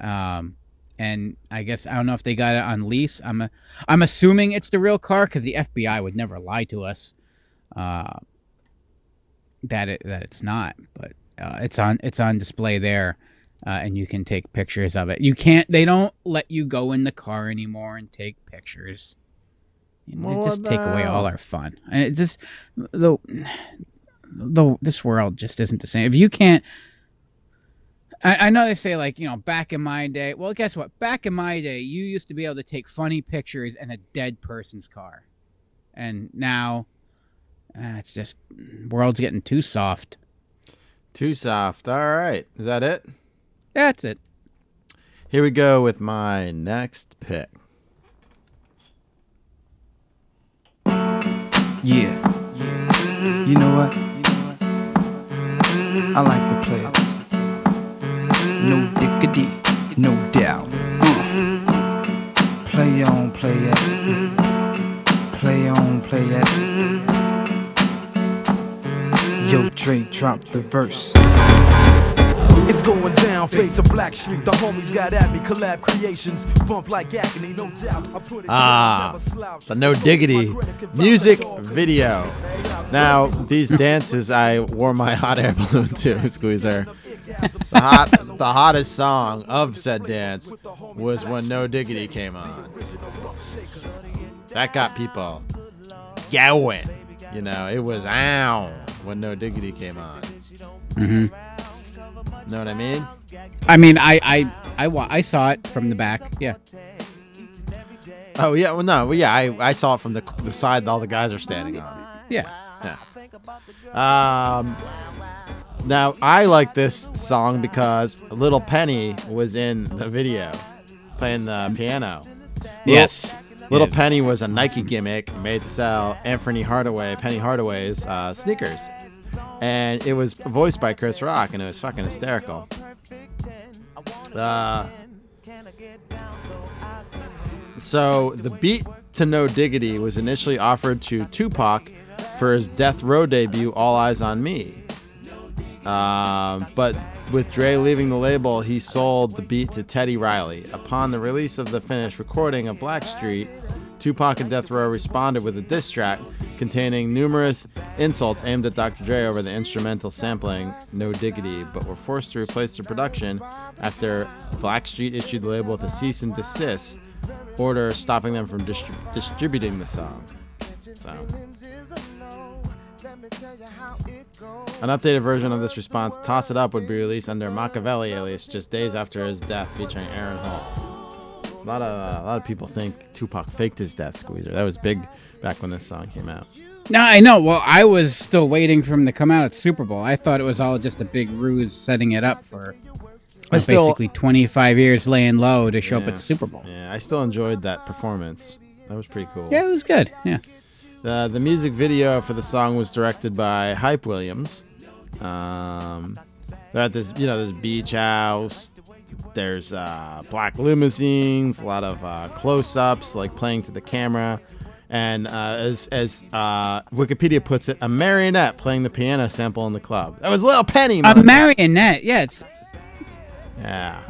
Um, and I guess I don't know if they got it on lease. I'm a, I'm assuming it's the real car because the FBI would never lie to us uh, that it that it's not. But uh, it's on it's on display there, uh, and you can take pictures of it. You can't. They don't let you go in the car anymore and take pictures. They Well, just take away all our fun. And it just the the this world just isn't the same. If you can't I, I know they say like you know back in my day. Well, guess what? Back in my day, you used to be able to take funny pictures in a dead person's car, and now uh, it's just world's getting too soft. Too soft. All right. Is that it? That's it. Here we go with my next pick. Yeah. You know what? I like the players. No dickity, no doubt. Play on, play it. Play on, play it. Yo, Dre, drop the verse. It's going down, fade to Blackstreet. The homies got at me, collab creations, bump like agony, no doubt. I put it Ah, the No Diggity music video. Now, these [LAUGHS] dances I wore my hot air [LAUGHS] balloon to, Squeezer. The hot, the hottest song of said dance was when No Diggity came on. That got people going. You know, it was ow when No Diggity came on. hmm Know what I mean? I mean, I I I, wa- I saw it from the back. Yeah. Oh yeah, well no, well, yeah, I, I saw it from the the side that all the guys are standing on. Yeah. Yeah. Um. Now I like this song because Little Penny was in the video, playing the piano. Yes. Little Yes. Penny was a Nike gimmick made to sell Anthony Hardaway, Penny Hardaway's uh, sneakers, and it was voiced by Chris Rock, and it was fucking hysterical. Uh, so the beat to No Diggity was initially offered to Tupac for his Death Row debut, All Eyez on Me. Um, but with Dre leaving the label, he sold the beat to Teddy Riley. Upon the release of the finished recording of Blackstreet, Tupac and Death Row responded with a diss track containing numerous insults aimed at Dr. Dre over the instrumental sampling No Diggity, but were forced to replace the production after Blackstreet issued the label with a cease and desist order stopping them from distri- distributing the song. So. An updated version of this response, Toss It Up, would be released under Makaveli alias just days after his death, featuring Aaron Hall. A lot of uh, a lot of people think Tupac faked his death, Squeezer. That was big back when this song came out. No, I know. Well, I was still waiting for him to come out at Super Bowl. I thought it was all just a big ruse setting it up for I still- basically 25 years laying low to show up at the Super Bowl. Yeah, I still enjoyed that performance. That was pretty cool. Yeah, it was good. Yeah. Uh, the music video for the song was directed by Hype Williams. Um, they're at this, you know, this beach house. There's uh, black limousines, a lot of uh, close-ups, like playing to the camera, and uh, as as uh, Wikipedia puts it, a marionette playing the piano sample in the club. That was Little Penny. A marionette. Yeah, it's Yeah.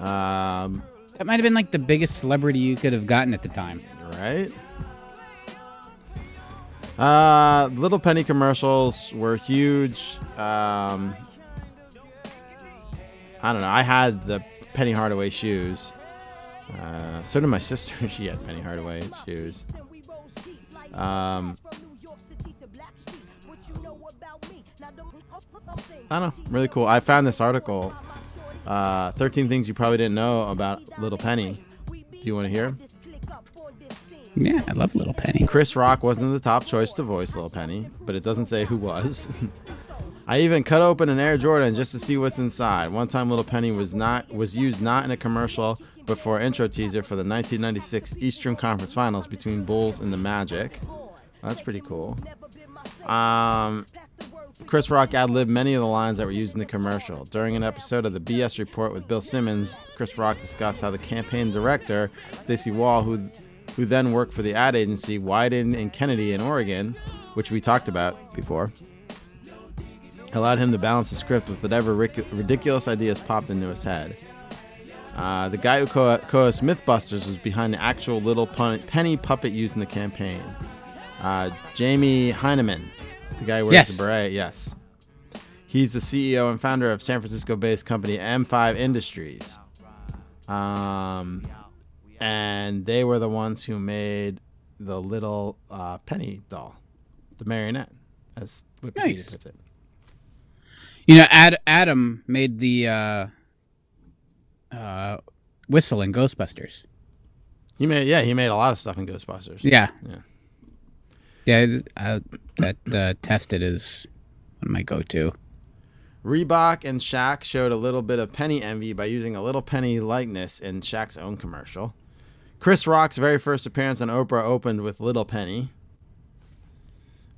Um, that might have been like the biggest celebrity you could have gotten at the time. right? Uh, Little Penny commercials were huge. Um, I don't know. I had the Penny Hardaway shoes. Uh, so did my [LAUGHS] sister. she had Penny Hardaway shoes. Um, I don't know. Really cool. I found this article. Uh, 13 things you probably didn't know about Little Penny. Do you want to hear? Yeah, I love Little Penny. Chris Rock wasn't the top choice to voice Little Penny, but it doesn't say who was. [LAUGHS] I even cut open an Air Jordan just to see what's inside. One time, Little Penny was not was used not in a commercial, but for an intro teaser for the 1996 Eastern Conference Finals between Bulls and the Magic. That's pretty cool. Um, Chris Rock ad-libbed many of the lines that were used in the commercial. During an episode of the BS Report with Bill Simmons, Chris Rock discussed how the campaign director, Stacey Wall, who who then worked for the ad agency Wieden and Kennedy in Oregon, which we talked about before, allowed him to balance the script with whatever ric- ridiculous ideas popped into his head. Uh, the guy who co- co-hosts MythBusters was behind the actual little pun- penny puppet used in the campaign. Uh, Jamie Hyneman, the guy who wears Yes. the beret, yes. He's the CEO and founder of San Francisco-based company M5 Industries. Um, and they were the ones who made the little uh, penny doll, the marionette, as Wikipedia Nice. puts it. You know, Ad- Adam made the uh, uh, whistle in Ghostbusters. He made, yeah, he made a lot of stuff in Ghostbusters. Yeah. yeah. Yeah, uh, that uh, tested is one of my go-to. Reebok and Shaq showed a little bit of penny envy by using a little penny likeness in Shaq's own commercial. Chris Rock's very first appearance on Oprah opened with Little Penny.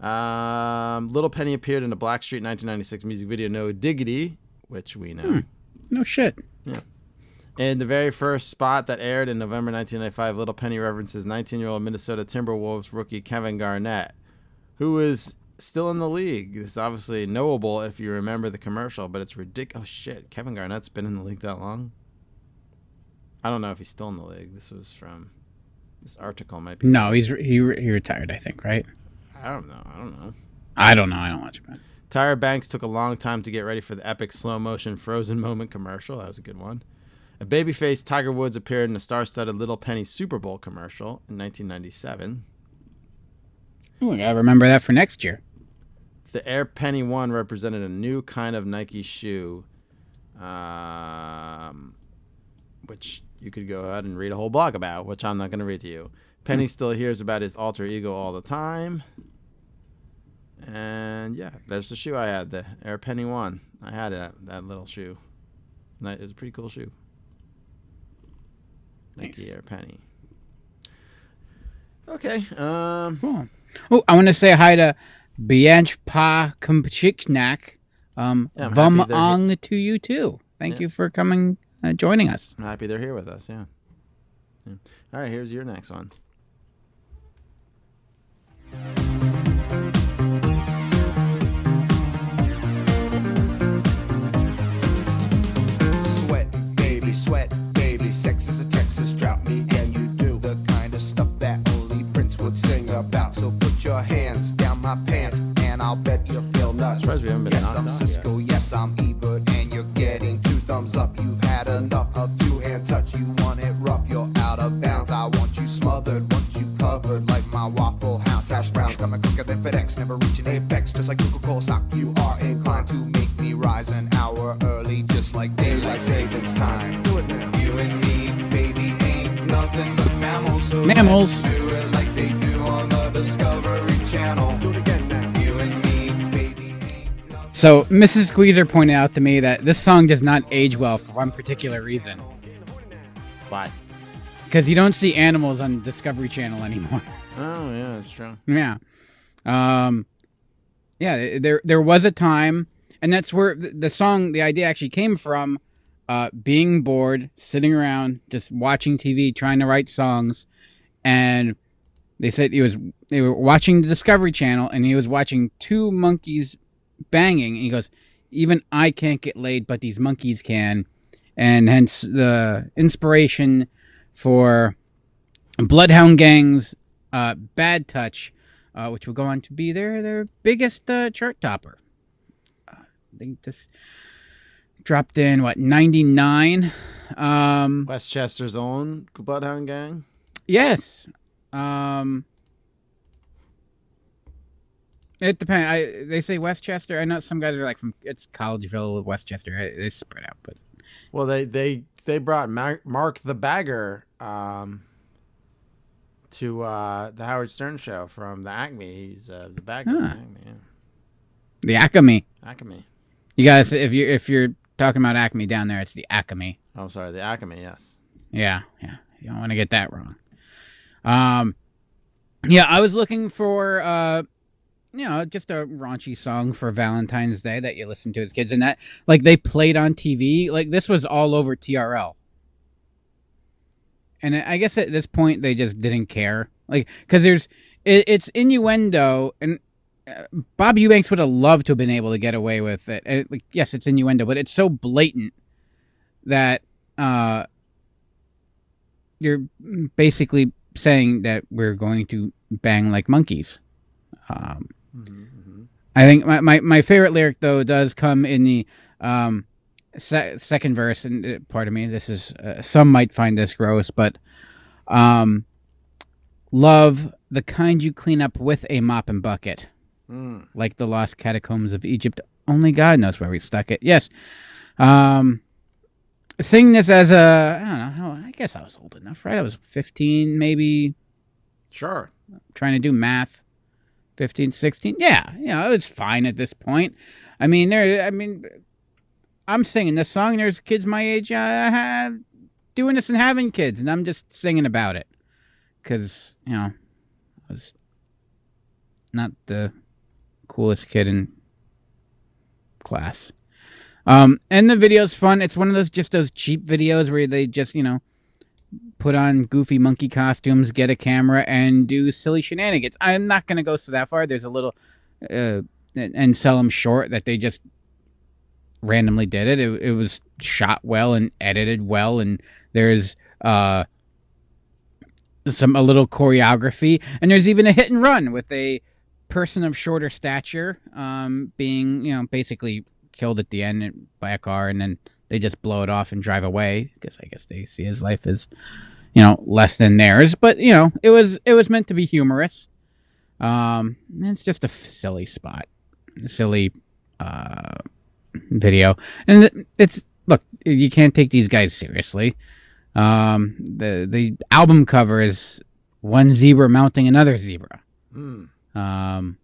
Um, Little Penny appeared in the Blackstreet 1996 music video No Diggity, which we know. No shit. Yeah. In the very first spot that aired in November 1995, Little Penny references 19 year old Minnesota Timberwolves rookie Kevin Garnett, who is still in the league. It's obviously knowable if you remember the commercial, but it's ridiculous. Oh shit, Kevin Garnett's been in the league that long. I don't know if he's still in the league. This was from this article. Might be. No, he's he re- he retired. I think right. I don't know. I don't know. I don't know. I don't watch it. Tyra Banks took a long time to get ready for the epic slow motion Frozen moment commercial. That was a good one. A babyface Tiger Woods appeared in a star-studded Little Penny Super Bowl commercial in 1997. Oh, I gotta remember that for next year. The Air Penny One represented a new kind of Nike shoe, um, which you could go ahead and read a whole blog about, which I'm not going to read to you. Penny still hears about his alter ego all the time. And yeah, there's the shoe I had, the Air Penny One. I had that that little shoe. That is a pretty cool shoe. Nike Nice. Air Penny. Okay. Um. Cool. Oh, I want to say hi to Bianch Pa Kumchiknak. Um, Yeah, I'm Vom happy they're he- Ong to you too. Thank Yeah. you for coming, uh, joining us. I'm happy they're here with us. Yeah. yeah. All right. Here's your next one. Sweat, baby, sweat, baby. Sex is a Texas drought. Me So Mrs. Squeezer pointed out to me that this song does not age well for one particular reason. Why? Because you don't see animals on Discovery Channel anymore. [LAUGHS] Oh yeah, that's true. Yeah. Um yeah, there there was a time and that's where the, song the idea actually came from uh being bored, sitting around just watching TV, trying to write songs and they said he was they were watching the Discovery Channel and he was watching two monkeys banging and he goes even I can't get laid but these monkeys can and hence the inspiration for Bloodhound Gang's uh, Bad Touch, uh, which will go on to be their their biggest uh, chart topper. Uh, they just dropped in what ninety nine. Um, West Chester's own Bloodhound Gang. yes. Um, it depends. I they say West Chester. I know some guys are like from it's Collegeville, West Chester. It's spread out, but Well, they they they brought Mark, Mark the Bagger um, to uh, the Howard Stern show from the Acme. He's uh, the Bagger. of Ah. Acme, yeah. the Acme. Acme. You guys, if you if you're talking about Acme down there, it's the Acme. Oh, sorry, the Acme. Yes. Yeah, yeah. You don't want to get that wrong. Um, yeah, I was looking for uh, you know, just a raunchy song for Valentine's Day that you listen to as kids, and that like they played on TV. Like this was all over TRL. And I guess at this point they just didn't care, like because there's it, it's innuendo, and uh, Bob Eubanks would have loved to have been able to get away with it. And, like, yes, it's innuendo, but it's so blatant that uh, you're basically saying that we're going to bang like monkeys. Um, I think my, my, my favorite lyric though does come in the um, se- second verse, and uh, pardon me, this is uh, some might find this gross, but um, love the kind you clean up with a mop and bucket, Mm. like the lost catacombs of Egypt. Only God knows where we stuck it. Yes. Um, sing this as a I don't know. I guess I was old enough, right? I was fifteen, maybe. Sure. Trying to do math. 15, 16. Yeah, you know, it's fine at this point. I mean, there. I mean, I'm singing this song. There's kids my age uh, doing this and having kids, and I'm just singing about it because you know I was not the coolest kid in class. Um, and the video's fun. It's one of those just those cheap videos where they just you know put on goofy monkey costumes, get a camera, and do silly shenanigans. I'm not going to go so that far. There's a little, uh, and, sell them short that they just randomly did it. it. It was shot well and edited well, and there's uh some a little choreography, and there's even a hit and run with a person of shorter stature um, being, you know, basically killed at the end by a car, and then they just blow it off and drive away because I guess they see his life as, you know, less than theirs. But you know, it was it was meant to be humorous. Um, it's just a f- silly spot, a silly uh, video, and it's look, you can't take these guys seriously. Um, the the album cover is one zebra mounting another zebra. Hmm. Um,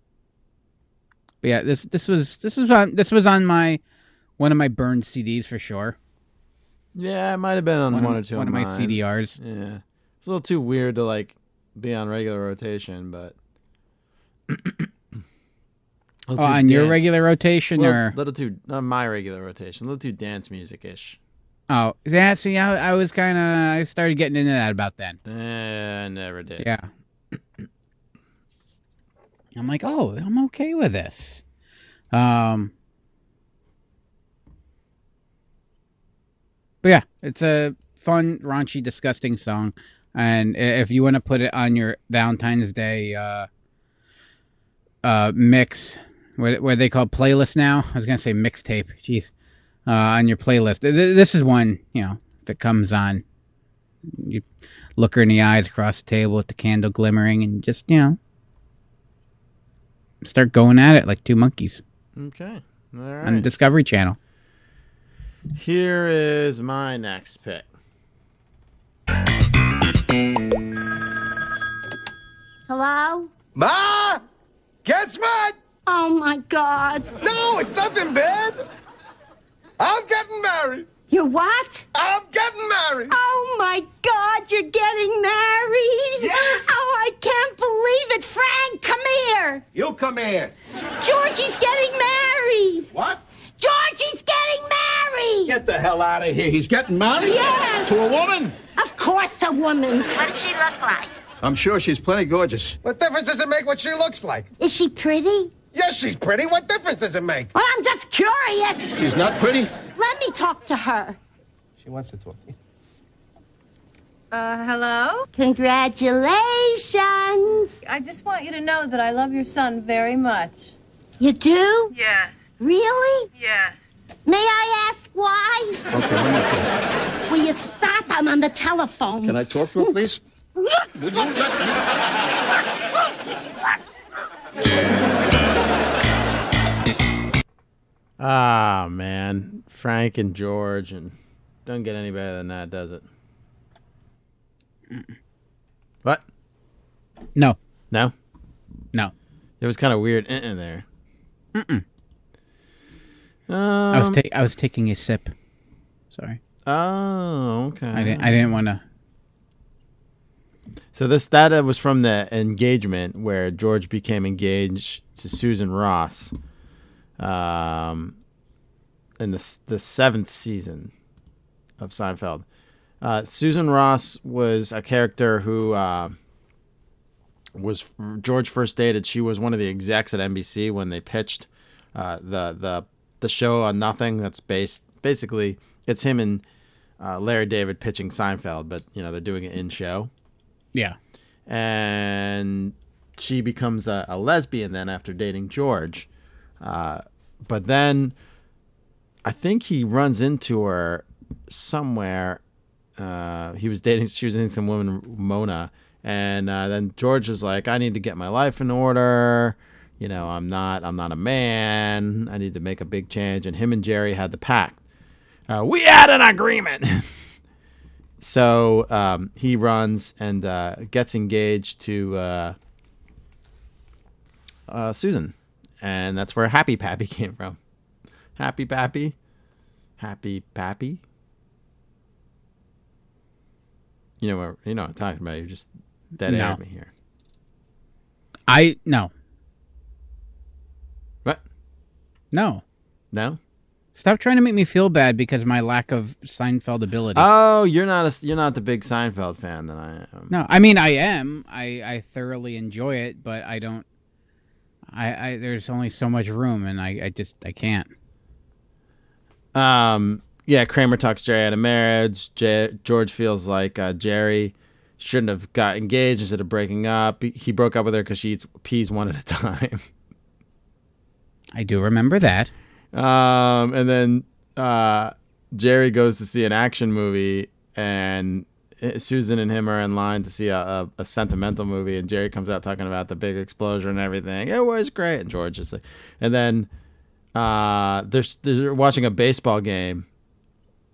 but yeah, this this was this was on this was on my one of my burned CDs for sure. Yeah, it might have been on One one, of- or two. one of my mine. CDRs. Yeah, it's a little too weird to like be on regular rotation, but. [COUGHS] Oh, on your regular rotation little, or little too on my regular rotation, a little too dance music ish. oh yeah. See, I, I was kind of I started getting into that about then. Eh, I never did. Yeah. [COUGHS] I'm like, oh, I'm okay with this. Um, but yeah, it's a fun, raunchy, disgusting song, and if you want to put it on your Valentine's Day uh, uh, mix, what what they call playlist now? I was gonna say mixtape. Jeez, uh, on your playlist. Th- th- This is one, you know, if it comes on, you look her in the eyes across the table with the candle glimmering, and just you know, start going at it like two monkeys Okay. All right. on the Discovery Channel. Here is my next pick. Hello? Ma! Guess what? Oh my god. No, it's nothing bad. I'm getting married. You're what? I'm getting married. Oh my god, you're getting married? Yes. Oh, I can't believe it. Frank, come here. You come here. Georgie's getting married. What? Georgie's getting married. Get the hell out of here. He's getting married? Yes. To a woman? Of course, a woman. What does she look like? I'm sure she's plenty gorgeous. What difference does it make what she looks like? Is she pretty? Yes, she's pretty. What difference does it make? Well, I'm just curious. She's not pretty? Let me talk to her. She wants to talk to you. Uh, hello? Congratulations. I just want you to know that I love your son very much. You do? Yeah. Really? Yeah. May I ask why? Okay, Will you stop? I'm on the telephone. Can I talk to her, please? Ah man, Frank and George, and doesn't get any better than that, does it? What? No, No, no. it was kind of weird in there. Mm-mm. Um, I was ta- I was taking a sip. Sorry, oh, okay. I didn't I didn't want to. So this uh, was from the engagement where George became engaged to Susan Ross, um, in the the seventh season of Seinfeld. Uh, Susan Ross was a character who uh, was George first dated. She was one of the execs at NBC when they pitched uh, the the the show on Nothing. That's based basically it's him and uh, Larry David pitching Seinfeld, but you know they're doing it in show Yeah. and she becomes a, a lesbian then after dating George. Uh, but then I think he runs into her somewhere. Uh, he was dating, she was dating some woman, Mona. And uh, then George is like, I need to get my life in order. You know, I'm not, I'm not a man. I need to make a big change. And him and Jerry had the pact. Uh, we had an agreement. [LAUGHS] So um, he runs and uh, gets engaged to uh, uh, Susan, and that's where Happy Pappy [LAUGHS] came from. Happy Pappy, Happy Pappy. You know what you know what I'm talking about. You're just dead No. me here. I no What? No. No. Stop trying to make me feel bad because of my lack of Seinfeld ability. Oh, you're not a you're not the big Seinfeld fan that I am. no, I mean I am. I I thoroughly enjoy it, but I don't. I, I there's only so much room, and I I just I can't. Um, yeah, Kramer talks Jerry out of marriage. George feels like uh, Jerry shouldn't have got engaged instead of breaking up. He, he broke up with her because she eats peas one at a [LAUGHS] time. I do remember that. Um, and then uh, Jerry goes to see an action movie, and Susan and him are in line to see a, a, a sentimental movie, and Jerry comes out talking about the big explosion and everything. It was great, and George is like, and then uh, they're, they're watching a baseball game,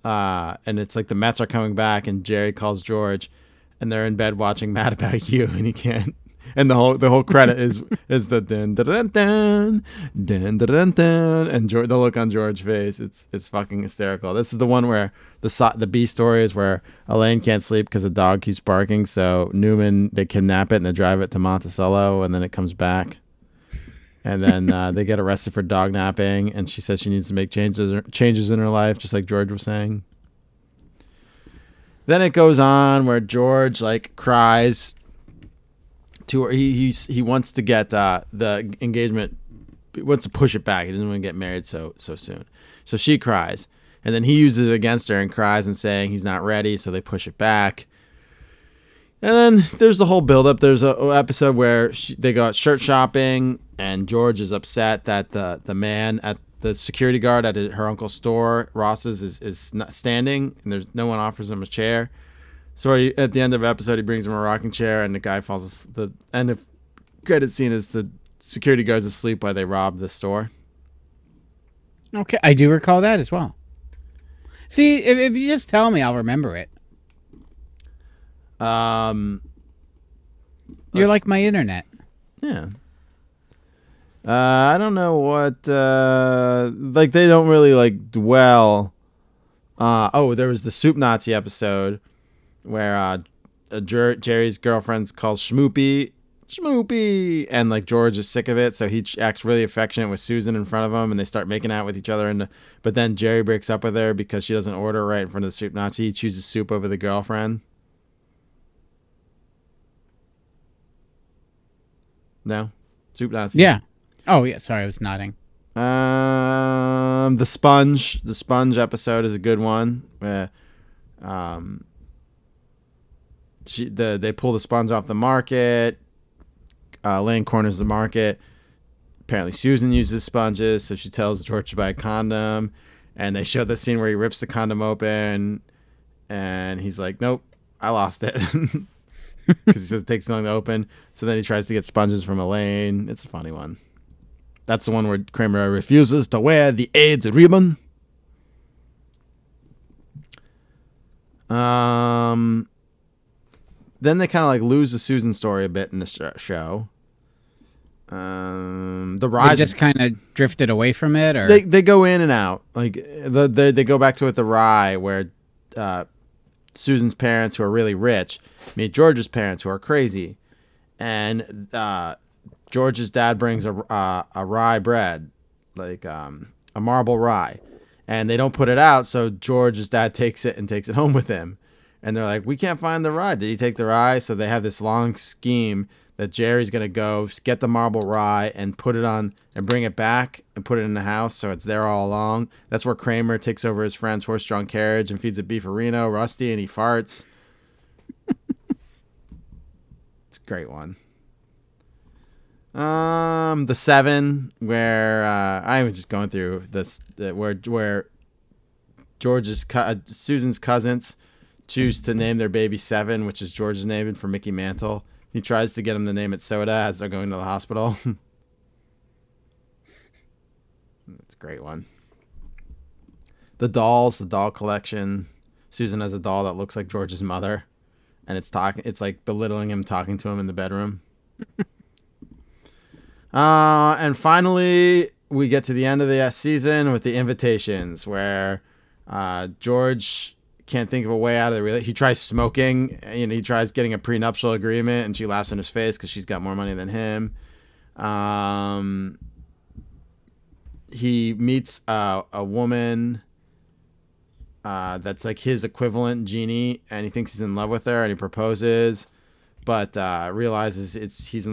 uh, and it's like the Mets are coming back, and Jerry calls George, and they're in bed watching [LAUGHS] Mad About You, and he can't. And the whole the whole credit is is the dun dun dun dun dun dun dun, and George, the look on George's face it's it's fucking hysterical. This is the one where the the B story is where Elaine can't sleep because the dog keeps barking. So Newman they kidnap it and they drive it to Monticello and then it comes back and then uh, they get arrested for dog napping and she says she needs to make changes changes in her life just like george was saying then it goes on where george like cries he he's, he wants to get uh, the engagement wants to push it back he doesn't want to get married so so soon so she cries and then he uses it against her and cries and saying he's not ready so they push it back and then there's the whole buildup. There's a, a episode where she, they go out shirt shopping, and George is upset that the the man at the security guard at her uncle's store, Ross's, is is not standing, and there's no one offers him a chair. So he, at the end of the episode, he brings him a rocking chair, and the guy falls. The end of credit scene is the security guard's asleep while they rob the store. Okay, I do recall that as well. See, if, if you just tell me, I'll remember it. Um, You're like my internet. Yeah. Uh, I don't know what uh, like they don't really like dwell. Uh, oh, there was the soup Nazi episode where uh, Jer- Jerry's girlfriend's called Schmoopy, Schmoopy, and like George is sick of it, so he ch- acts really affectionate with Susan in front of him, and they start making out with each other. And but then Jerry breaks up with her because she doesn't order right in front of the soup Nazi. He chooses soup over the girlfriend. No, soup Nazi. Yeah. Oh yeah. Sorry, I was nodding. Um, the sponge, the sponge episode is a good one. Where, um, the they pull the sponge off the market. Uh, Lane corners the market. Apparently, Susan uses sponges, so she tells George to buy a condom. And they show the scene where he rips the condom open, and he's like, "Nope, I lost it," [LAUGHS] because he says it takes long to open. So then he tries to get sponges from Elaine. It's a funny one. That's the one where Kramer refuses to wear the AIDS ribbon. Um, then they kind of like lose the Susan story a bit in the show. Um, the They just kind of drifted away from it, or they they go in and out. Like the, the they go back to it the rye where uh, Susan's parents who are really rich meet George's parents who are crazy, and uh, George's dad brings a uh, a rye bread, like um, a marble rye, and they don't put it out. So George's dad takes it and takes it home with him, and they're like, "We can't find the rye. Did he take the rye?" So they have this long scheme that Jerry's gonna go get the marble rye and put it on and bring it back and put it in the house so it's there all along. That's where Kramer takes over his friend's horse-drawn carriage and feeds it beefarino, Rusty, and he farts. [LAUGHS] it's a great one. Um, the seven where uh, I'm just going through this where where George's uh, Susan's cousins choose to name their baby Seven, which is George's name and for Mickey Mantle. He tries to get him to name it Soda as they're going to the hospital. [LAUGHS] That's a great one. The dolls, the doll collection. Susan has a doll that looks like George's mother, and it's talking. It's like belittling him, talking to him in the bedroom. [LAUGHS] Uh, and finally, we get to the end of the season with the invitations, where uh, George can't think of a way out of the rela- He tries smoking, and he tries getting a prenuptial agreement, and she laughs in his face because she's got more money than him. Um, he meets uh, a woman uh, that's like his equivalent genie, and he thinks he's in love with her, and he proposes, but uh, realizes it's he's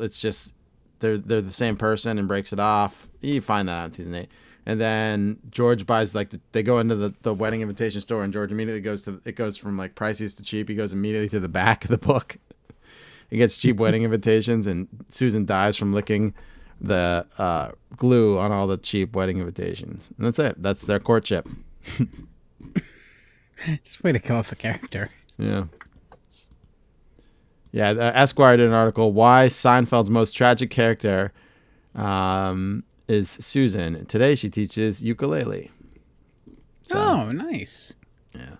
it's just they're they're the same person, and breaks it off. You find that out in season eight. And then George buys like the, they go into the, the wedding invitation store, and George immediately goes to it goes from like priciest to cheap. He goes immediately to the back of the book. [LAUGHS] he gets cheap wedding invitations, and Susan dies from licking the uh, glue on all the cheap wedding invitations. And that's it. That's their courtship. [LAUGHS] it's a way to kill off a character. Yeah. Yeah, uh, Esquire did an article why Seinfeld's most tragic character um, is Susan. Today she teaches ukulele. Oh, nice. Yeah.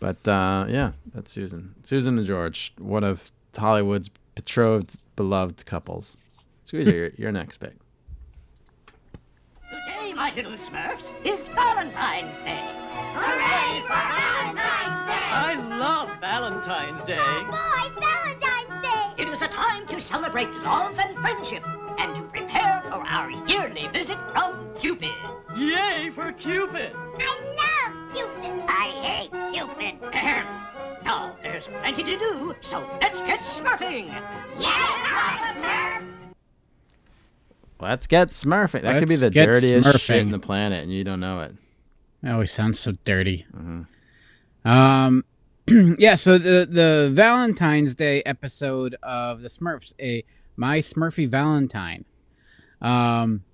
But uh, yeah, that's Susan. Susan and George, one of Hollywood's betrothed, beloved couples. Squeezer, you're, you're next pick. Today, my little Smurfs, is Valentine's Day. Hooray for Valentine's Day! I love Valentine's Day. Boy, Valentine's Day! It is a time to celebrate love and friendship and to prepare for our yearly visit from Cupid. Yay for Cupid! I love Cupid. I hate Cupid. [CLEARS THROAT] now, there's plenty to do, so let's get smurfing. Yes, Smurf! Let's get Smurfing. That could be the get dirtiest shit in the planet, and you don't know it. That always sounds so dirty. Mm-hmm. Um, [CLEARS THROAT] yeah. So the the Valentine's Day episode of the Smurfs, a My Smurfy Valentine. Um,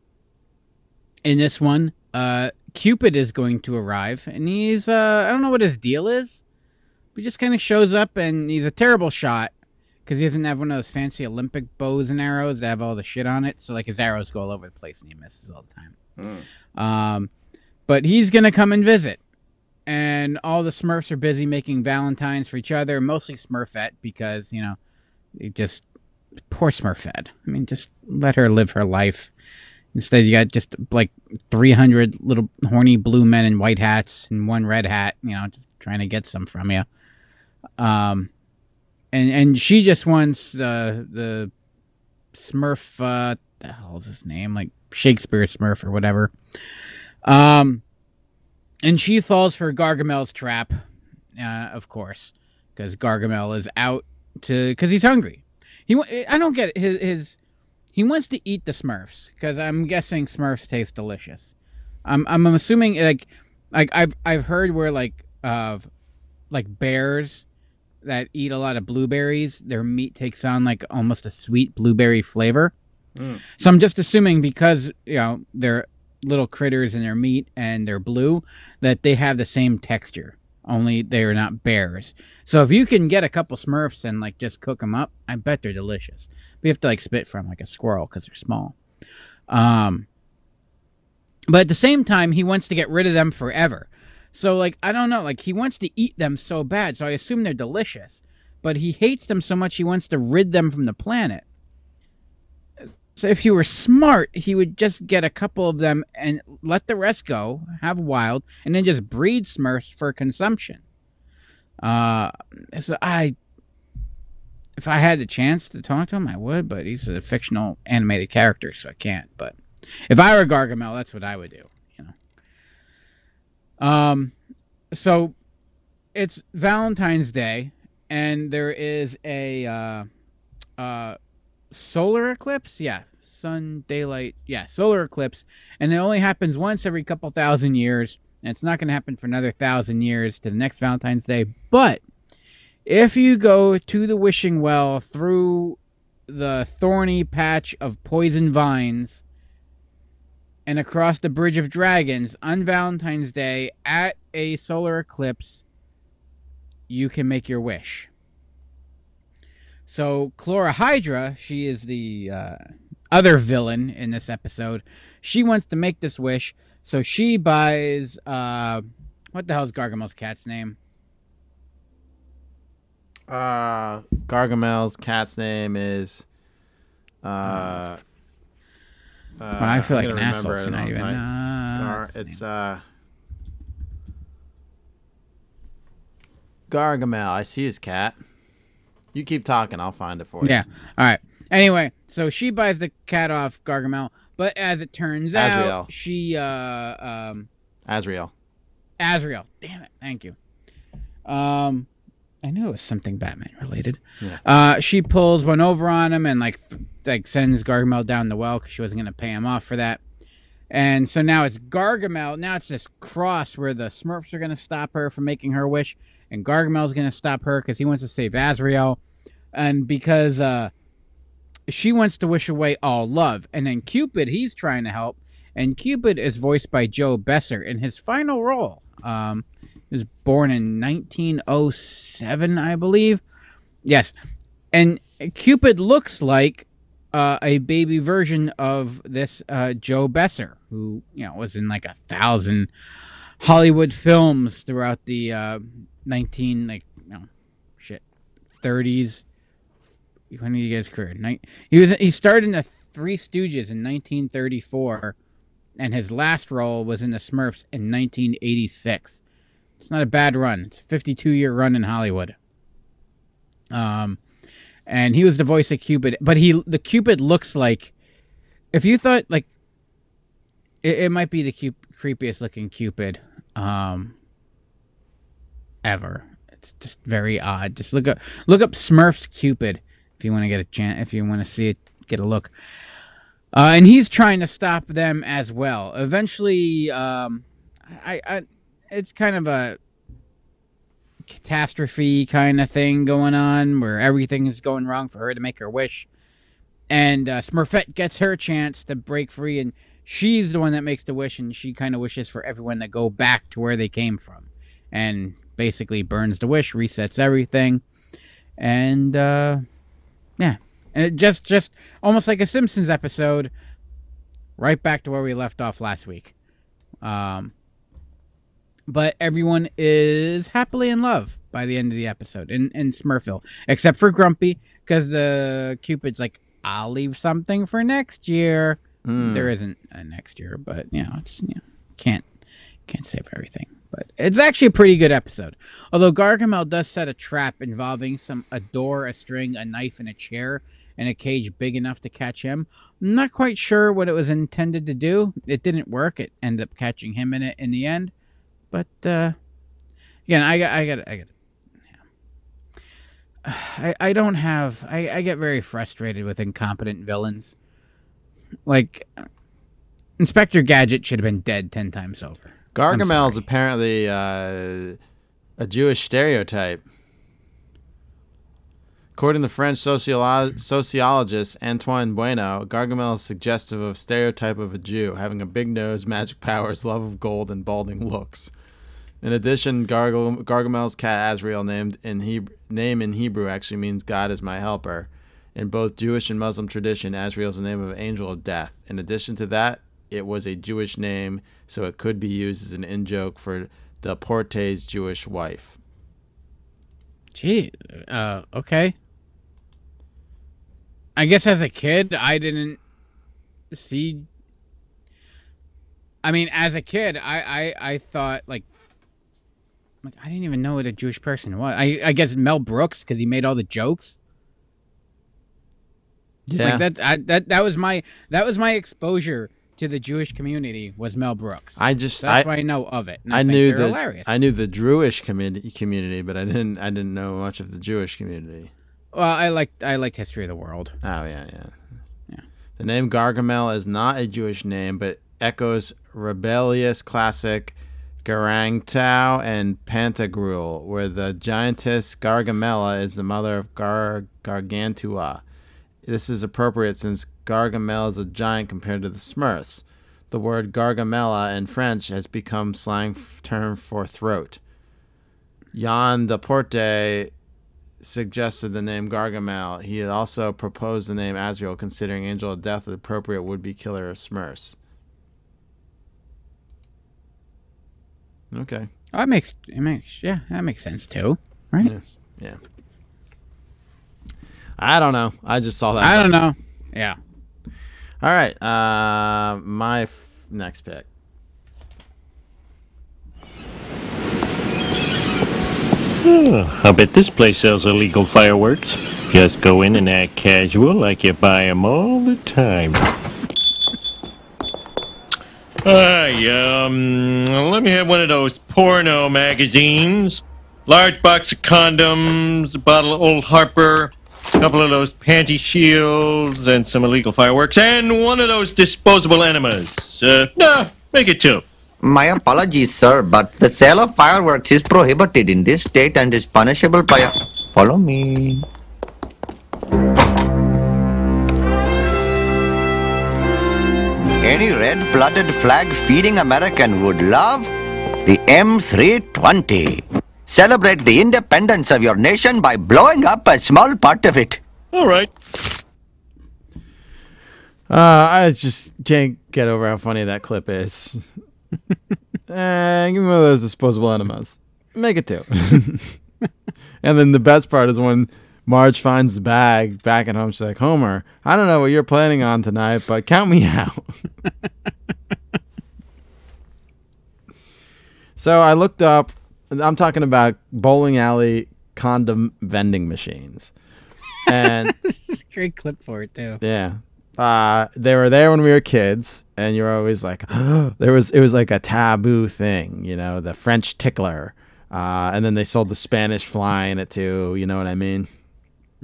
in this one, uh, Cupid is going to arrive, and he's uh, I don't know what his deal is. He just kind of shows up, and he's a terrible shot because he doesn't have one of those fancy Olympic bows and arrows that have all the shit on it. So like his arrows go all over the place, and he misses all the time. Um, but he's gonna come and visit, and all the Smurfs are busy making Valentines for each other, mostly Smurfette because you know, it just poor Smurfette. I mean, just let her live her life. Instead, you got just like three hundred little horny blue men in white hats and one red hat. You know, just trying to get some from you. Um, and and she just wants uh, the Smurf. Uh, the hell is his name? Like Shakespeare Smurf or whatever. Um, and she falls for Gargamel's trap, uh, of course, because Gargamel is out to because he's hungry. He I don't get it. His, his he wants to eat the Smurfs because I'm guessing Smurfs taste delicious. I'm I'm assuming like like I've I've heard where like uh like bears that eat a lot of blueberries, their meat takes on like almost a sweet blueberry flavor. Mm. So I'm just assuming because you know they're little critters in their meat and they're blue that they have the same texture. Only they are not bears. So if you can get a couple Smurfs and like just cook them up, I bet they're delicious. But you have to like spit from like a squirrel because they're small. Um, but at the same time, he wants to get rid of them forever. So like I don't know, like he wants to eat them so bad. So I assume they're delicious, but he hates them so much he wants to rid them from the planet. So if he were smart, he would just get a couple of them and let the rest go, have wild, and then just breed Smurfs for consumption. Uh, so I, if I had the chance to talk to him, I would, but he's a fictional animated character, so I can't. But if I were Gargamel, that's what I would do. You know. Um, so it's Valentine's Day, and there is a uh, uh solar eclipse? Yeah. Sun daylight yeah solar eclipse. And it only happens once every couple thousand years and it's not going to happen for another thousand years to the next valentine's day. But if you go to the wishing well through the thorny patch of poison vines and across the bridge of dragons on valentine's day at a solar eclipse you can make your wish so Chlorhydris, she is the uh, other villain in this episode. She wants to make this wish, so she buys uh, what the hell is Gargamel's cat's name? Uh, Gargamel's cat's name is. Uh, uh, I feel I'm like an asshole remember it for not even- uh, Gar- it's uh. Gargamel. I see his cat. You keep talking. I'll find it for you. Yeah. All right. Anyway, so she buys the cat off Gargamel, But as it turns Azrael. out, she uh um Azrael. Azrael. Damn it. Thank you. Um, I knew it was something Batman related. Yeah. Uh, she pulls one over on him and like th- like sends Gargamel down the well because she wasn't gonna pay him off for that. And so now it's Gargamel. Now it's this cross where the Smurfs are gonna stop her from making her wish, and Gargamel's gonna stop her because he wants to save Azrael, and because uh, she wants to wish away all love. And then Cupid, he's trying to help, and Cupid is voiced by Joe Besser in his final role. Um, he was born in 1907, I believe. Yes, and Cupid looks like uh, a baby version of this uh, Joe Besser, who you know was in like a thousand Hollywood films throughout the uh, 19 like you know shit 30s. When did he get his career? He was he started in the Three Stooges in 1934, and his last role was in the Smurfs in 1986. It's not a bad run. It's a 52 year run in Hollywood. Um, and he was the voice of Cupid, but he the Cupid looks like if you thought like it, it might be the cu- creepiest looking Cupid um ever. It's just very odd. Just look up look up Smurfs Cupid if you want to get a chance if you want to see it get a look. Uh, and he's trying to stop them as well. Eventually, um, I, I, it's kind of a catastrophe kind of thing going on where everything is going wrong for her to make her wish. And uh, Smurfette gets her chance to break free, and she's the one that makes the wish, and she kind of wishes for everyone to go back to where they came from. And basically burns the wish, resets everything. And, uh, yeah. And it just, just almost like a Simpsons episode, right back to where we left off last week. Um, but everyone is happily in love by the end of the episode in, in Smurfville, except for Grumpy, because the Cupid's like, I'll leave something for next year. Hmm. There isn't a next year, but you know, it's you know, can't can't save everything. But it's actually a pretty good episode. Although Gargamel does set a trap involving some a door, a string, a knife, and a chair, and a cage big enough to catch him. I'm not quite sure what it was intended to do. It didn't work. It ended up catching him in it in the end. But uh, again, I got, I got, I got. I, I don't have. I, I get very frustrated with incompetent villains. Like Inspector Gadget should have been dead ten times over. I'm Gargamel is apparently uh, a Jewish stereotype. According to French sociolo- sociologist Antoine Bueno, Gargamel is suggestive of stereotype of a Jew, having a big nose, magic powers, love of gold, and balding looks. In addition, Gargamel's cat Azrael, named in Heb- name in Hebrew, actually means "God is my helper." In both Jewish and Muslim tradition, Azrael is the name of an angel of death. In addition to that, it was a Jewish name, so it could be used as an in joke for Delporte's Jewish wife. Gee, uh, okay. I guess as a kid, I didn't see. I mean, as a kid, I I, I thought like, like I didn't even know what a Jewish person was. I I guess Mel Brooks because he made all the jokes. Yeah. like that. I, that that was my that was my exposure to the Jewish community was Mel Brooks. I just that's I, why I know of it. I think knew the hilarious. I knew the Druish community, community, but I didn't I didn't know much of the Jewish community. Well, I liked I liked History of the World. Oh yeah, yeah, yeah. The name Gargamel is not a Jewish name, but echoes Rabelais's classic Gargantua and Pantagruel, where the giantess Gargamella is the mother of Gar Gargantua. This is appropriate since Gargamel is a giant compared to the Smurfs. The word Gargamella in French has become slang term for throat. Yvan Delporte suggested the name Gargamel. He had also proposed the name Azrael, considering Angel of Death the appropriate would-be killer of Smurfs. Okay. Oh, that makes it makes yeah, that makes sense too, right? Yeah. Yeah. I don't know. I just saw that. I don't know. Yeah. All right. Uh, my f- next pick. I bet this place sells illegal fireworks. Just go in and act casual like you buy 'em all the time. Hi, um, let me have one of those porno magazines. Large box of condoms, a bottle of Old Harper, a couple of those panty shields, and some illegal fireworks, and one of those disposable enemas. Uh, no, make it two. My apologies, sir, but the sale of fireworks is prohibited in this state and is punishable by a... Follow me. Any red-blooded flag-feeding American would love the M320. Celebrate the independence of your nation by blowing up a small part of it. All right. Uh, I just can't get over how funny that clip is. [LAUGHS] Eh, give me one of those disposable enemas. Make it two. [LAUGHS] and then the best part is when Marge finds the bag back at home. She's like, Homer, I don't know what you're planning on tonight, but count me [LAUGHS] out. so I looked up, and I'm talking about bowling alley condom vending machines. And [LAUGHS] It's a great clip for it too. yeah. Uh, they were there when we were kids, and you're always like, [GASPS] there was it was like a taboo thing, you know, the French tickler, uh, and then they sold the Spanish fly in it too. You know what I mean?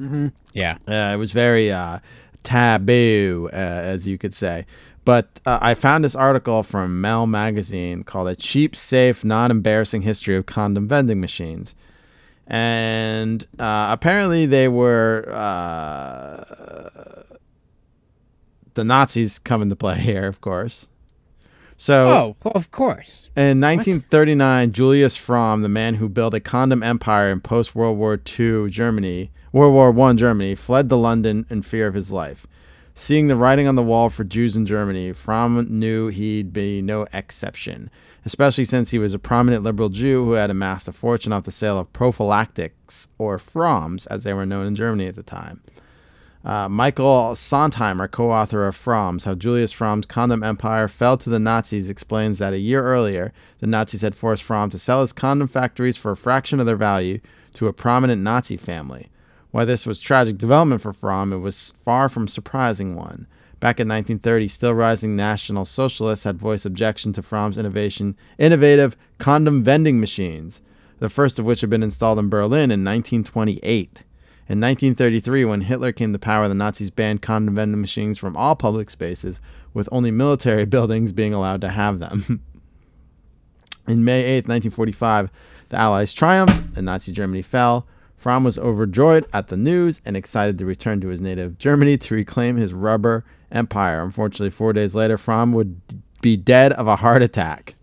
Mm-hmm. Yeah. Uh, it was very uh, taboo, uh, as you could say. But uh, I found this article from Mel Magazine called "A Cheap, Safe, Non-Embarrassing History of Condom Vending Machines." And uh, apparently, they were uh, the Nazis come into play [LAUGHS] here, of course. So, Oh, of course. in 1939, Julius Fromm, the man who built a condom empire in post World War II Germany, World War One Germany, fled to London in fear of his life. Seeing the writing on the wall for Jews in Germany, Fromm knew he'd be no exception, especially since he was a prominent liberal Jew who had amassed a fortune off the sale of prophylactics, or Fromms, as they were known in Germany at the time. Uh, Michael Sontheimer, co author of Fromm's How Julius Fromm's Condom Empire Fell to the Nazis, explains that a year earlier, the Nazis had forced Fromm to sell his condom factories for a fraction of their value to a prominent Nazi family. While this was tragic development for Fromm, it was far from surprising one. Back in 1930, still rising National Socialists had voiced objection to Fromm's innovation, innovative condom vending machines, the first of which had been installed in Berlin in 1928. In 1933, when Hitler came to power, the Nazis banned condom vending machines from all public spaces, with only military [LAUGHS] buildings being allowed to have them. [LAUGHS] In May 8, 1945, the Allies triumphed and Nazi Germany fell. Fromm was overjoyed at the news and excited to return to his native Germany to reclaim his rubber empire. Unfortunately, four days later, Fromm would be dead of a heart attack.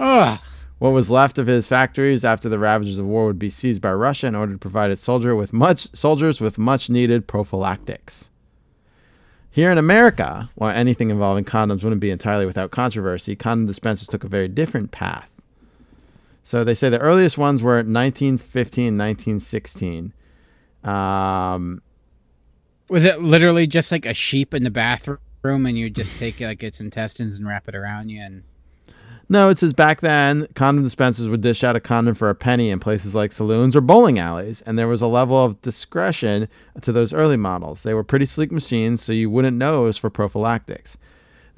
Ugh. What was left of his factories after the ravages of war would be seized by Russia in order to provide its soldier with much soldiers with much needed prophylactics. Here in America, while anything involving condoms wouldn't be entirely without controversy, condom dispensers took a very different path. So they say the earliest ones were 1915, 1916. Um, Was it literally just like a sheep in the bathroom, and you just take like its intestines and wrap it around you? And No, it says back then, condom dispensers would dish out a condom for a penny in places like saloons or bowling alleys, and there was a level of discretion to those early models. They were pretty sleek machines, so you wouldn't know it was for prophylactics.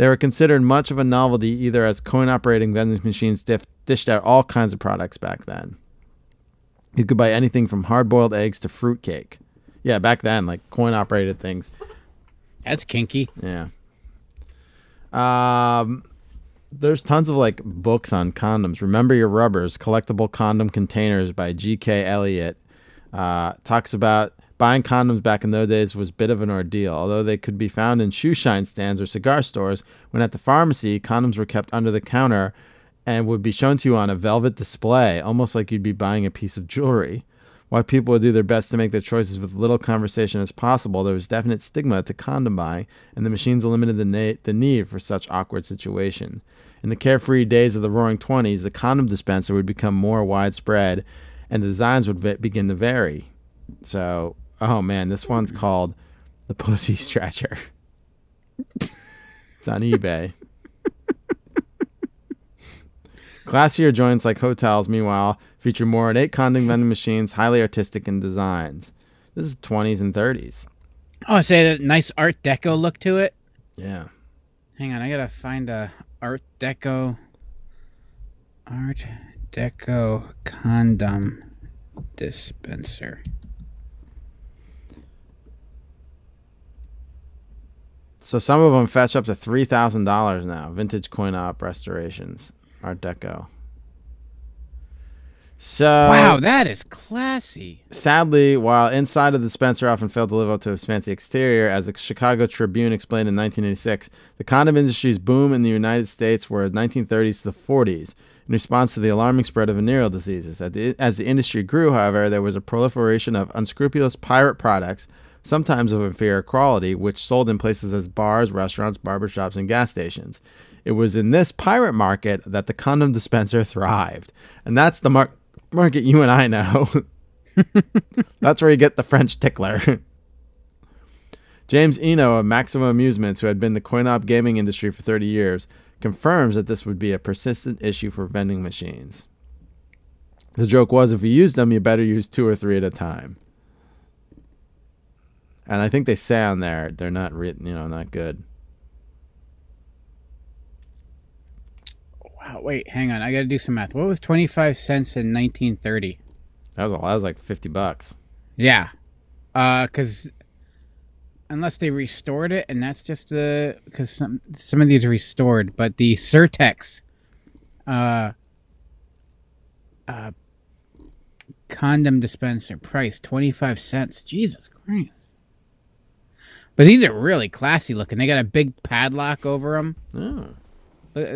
They were considered much of a novelty either as coin operating vending machines diff- dished out all kinds of products back then. You could buy anything from hard boiled eggs to fruitcake. Yeah, back then, like coin operated things. that's kinky. Yeah. Um, there's tons of like books on condoms. Remember Your Rubbers, Collectible Condom Containers by G.K. Elliott. Uh, talks about buying condoms back in those days was a bit of an ordeal. Although they could be found in shoe shine stands or cigar stores, when at the pharmacy, condoms were kept under the counter and would be shown to you on a velvet display, almost like you'd be buying a piece of jewelry. While people would do their best to make their choices with little conversation as possible, there was definite stigma to condom buying, and the machines eliminated the, na- the need for such awkward situation. In the carefree days of the Roaring Twenties, the condom dispenser would become more widespread, and the designs would ve- begin to vary. So, oh man, this one's called the Pussy Stretcher. it's on eBay. Classier joints like hotels, meanwhile, feature more ornate condom vending machines, highly artistic in designs. This is 20s and 30s. Oh, say that nice Art Deco look to it. Yeah. Hang on, I gotta find a Art Deco. Art Deco condom dispenser. So some of them fetch up to three thousand dollars now. Vintage coin op restorations, Art Deco. So wow, that is classy. Sadly, while inside of the Spencer often failed to live up to its fancy exterior, as the Chicago Tribune explained in 1986, the condom industry's boom in the United States were the 1930s to the 40s in response to the alarming spread of venereal diseases. As the industry grew, however, there was a proliferation of unscrupulous pirate products, sometimes of inferior quality, which sold in places as bars, restaurants, barbershops, and gas stations. It was in this pirate market that the condom dispenser thrived. And that's the mar- market you and I know. [LAUGHS] that's where you get the French tickler. [LAUGHS] James Eno of Maximum Amusements, who had been the coin op gaming industry for 30 years, confirms that this would be a persistent issue for vending machines. The joke was if you use them, you better use two or three at a time. And I think they say on there they're not written, you know, not good. Wow, wait, hang on. I got to do some math. What was 25 cents in 1930? That was a lot. That was like 50 bucks. Yeah. Uh cuz unless they restored it and that's just the cuz some some of these are restored, but the Certex uh uh condom dispenser price 25 cents. Jesus Christ. But these are really classy looking. They got a big padlock over them. Oh. Look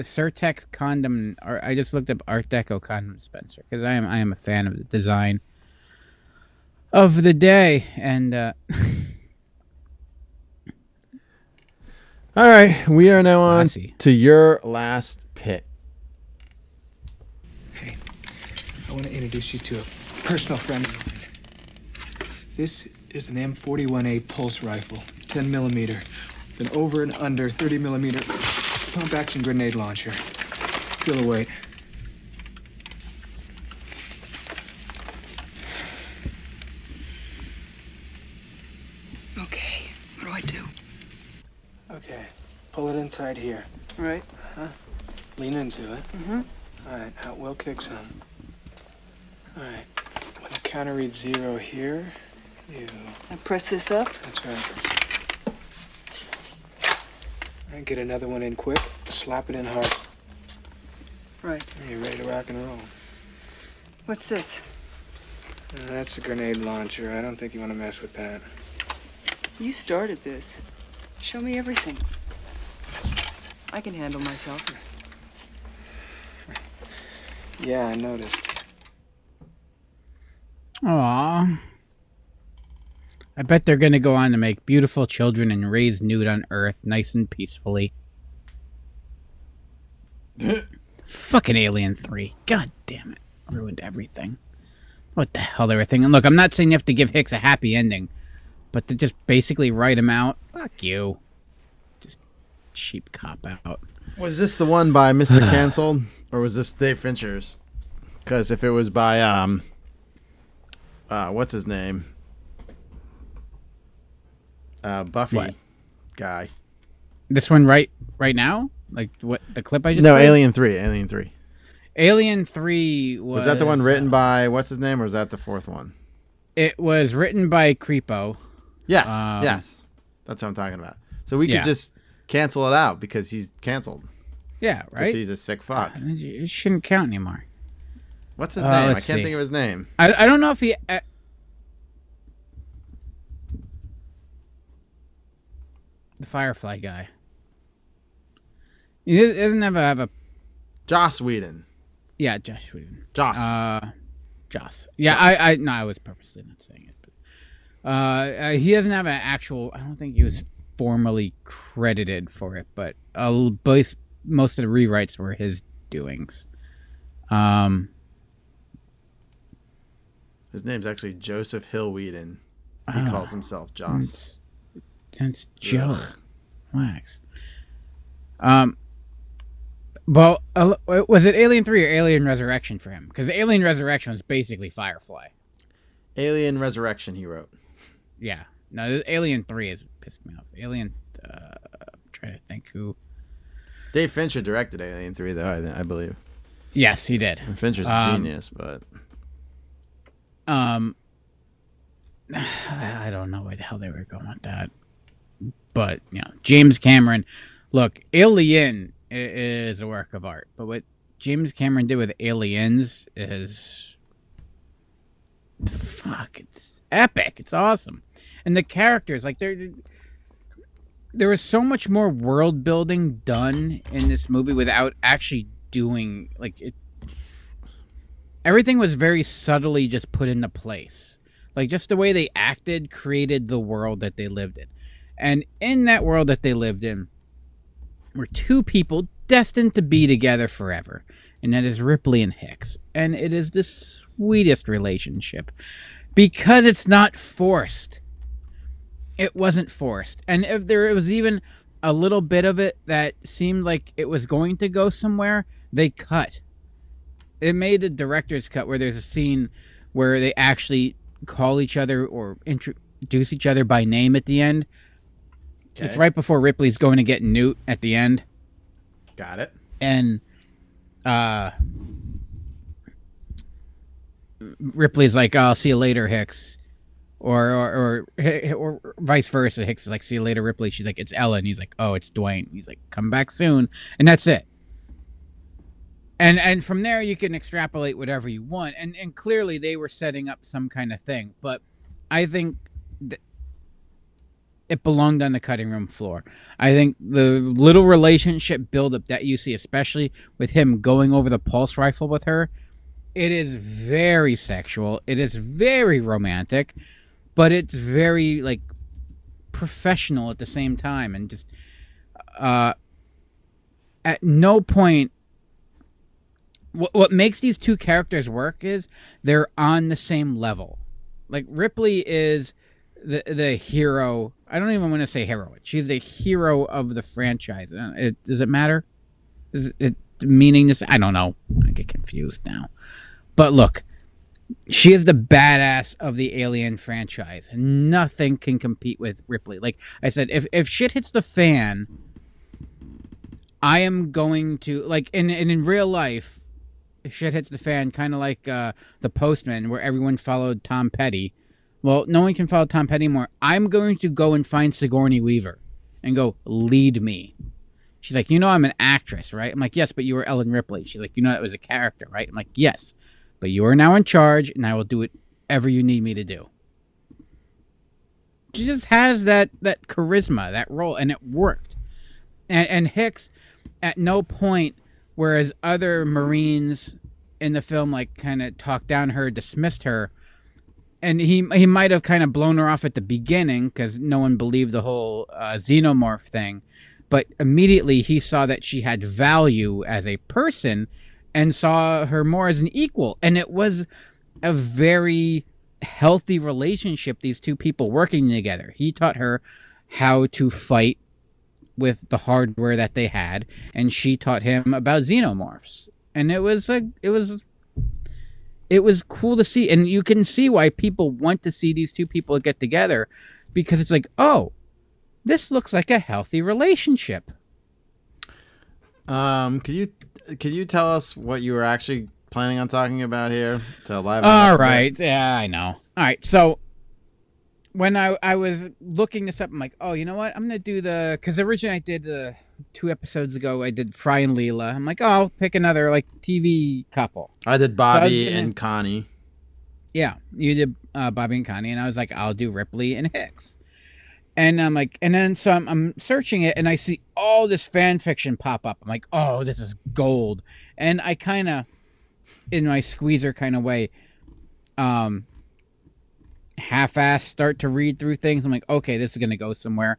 at condom. Or I just looked up Art Deco condom dispenser because I am I am a fan of the design of the day. And uh, [LAUGHS] all right, we are now on Classy. to your last pick. Hey, I want to introduce you to a personal friend of mine. This is an M41A pulse rifle, 10 millimeter, with an over and under 30 millimeter pump action grenade launcher. Feel the weight. Okay, what do I do? Okay, pull it in tight here. Right. Huh? Lean into it. Mm-hmm. All right, now we'll kick some. All right, when the counter reads zero here, you. I press this up. That's right. All right, get another one in quick. Slap it in hard. Right. Are you ready to rock and roll? What's this? Uh, that's a grenade launcher. I don't think you want to mess with that. You started this. Show me everything. I can handle myself. Yeah, I noticed. Aw. I bet they're gonna go on to make beautiful children and raise Newt on Earth, nice and peacefully. [LAUGHS] Fucking Alien Three. God damn it, ruined everything. What the hell they were thinking? Look, I'm not saying you have to give Hicks a happy ending, but to just basically write him out. Fuck you. Just cheap cop out. Was this the one by Mr. [SIGHS] Cancelled, or was this Dave Fincher's? Because if it was by um, uh, what's his name? Uh, Buffy What? guy. This one right right now? Like what the clip I just No, played? Alien Three. Alien Three. Alien Three was, Was that the one uh, written by what's his name, or was that the fourth one? It was written by Creepo. Yes, Um, yes, that's what I'm talking about. So we yeah. could just cancel it out because he's canceled. Yeah, right. He's a sick fuck. It shouldn't count anymore. What's his Uh, name? I can't see. think of his name. I, I don't know if he. Uh, the Firefly guy. He doesn't- have a, have a Joss Whedon. yeah, Josh Whedon. Joss. Uh, Joss. Yeah, I, I no, I was purposely not saying it. But, uh, uh, he doesn't have an actual. I don't think he was formally credited for it, but uh, both most of the rewrites were his doings. Um, His name's actually Joseph Hill Whedon. He Ah. calls himself Joss. That's Joe. Wax. Um. Well, uh, was it Alien Three or Alien Resurrection for him? Because Alien Resurrection was basically Firefly. Alien Resurrection. He wrote. Yeah. No, Alien Three is pissed me off. Alien. Uh, I'm trying to think who. Dave Fincher directed Alien Three, though I, I believe. Yes, he did. And Fincher's a Um, genius, but Um, [SIGHS] I don't know where the hell they were going with that, but you know, James Cameron. Look, Alien is a work of art, but what James Cameron did with Aliens is fuck. It's epic. It's awesome, and the characters like they're. There was so much more world building done in this movie without actually doing like it everything was very subtly just put into place. Like just the way they acted created the world that they lived in. And in that world that they lived in were two people destined to be together forever. And that is Ripley and Hicks. And it is the sweetest relationship because it's not forced. It wasn't forced. And if there was even a little bit of it that seemed like it was going to go somewhere, they cut it made the director's cut where there's a scene where they actually call each other or introduce each other by name at the end. It's right before Ripley's going to get Newt at the end. got it. And uh Ripley's like, "I'll see you later, Hicks," or or or, or vice versa. Hicks is like, "See you later, Ripley." She's like, "It's Ellen," and He's like, "Oh, it's Dwayne." He's like, "Come back soon," and that's it. And and from there you can extrapolate whatever you want. And and clearly they were setting up some kind of thing, but I think th- it belonged on the cutting room floor. I think the little relationship buildup that you see, especially with him going over the pulse rifle with her, it is very sexual. It is very romantic, but it's very like professional at the same time, and just uh, at no point. What, what makes these two characters work is they're on the same level. Like Ripley is the the hero. I don't even want to say heroine. She's the hero of the franchise. Uh, It, does it matter? Is it meaning this? I don't know. I get confused now. But look, she is the badass of the Alien franchise. Nothing can compete with Ripley. Like I said, if if shit hits the fan, I am going to like in in, in real life. Shit hits the fan, kind of like uh, the Postman, where everyone followed Tom Petty. Well, no one can follow Tom Petty anymore. I'm going to go and find Sigourney Weaver and go lead me. She's like, you know, I'm an actress, right? I'm like, yes, but you were Ellen Ripley. She's like, you know, that was a character, right? I'm like, yes, but you are now in charge, and I will do whatever you need me to do. She just has that that charisma, that role, and it worked. And, and Hicks, at no point, whereas other Marines in the film like kind of talked down her, dismissed her, and he he might have kind of blown her off at the beginning because no one believed the whole uh, xenomorph thing, but immediately he saw that she had value as a person, and saw her more as an equal, and it was a very healthy relationship. These two people working together. He taught her how to fight with the hardware that they had, and she taught him about xenomorphs, and it was a it was it was cool to see and you can see why people want to see these two people get together because it's like oh this looks like a healthy relationship. Um, can you can you tell us what you were actually planning on talking about here to live? all right. Yeah i know. All right. So when i i was looking this up i'm like oh you know what? I'm gonna do the because originally i did the two episodes ago i did fry and leela i'm like oh i'll pick another like tv couple I did So I Bobby gonna- and Connie. Yeah, you did uh, Bobby and Connie, and I was like, I'll do Ripley and Hicks. And I'm like, and then so I'm, I'm searching it, and I see all this fan fiction pop up. I'm like, oh, this is gold. And I kind of, in my squeezer kind of way, um, half-ass start to read through things. I'm like, okay, this is gonna go somewhere.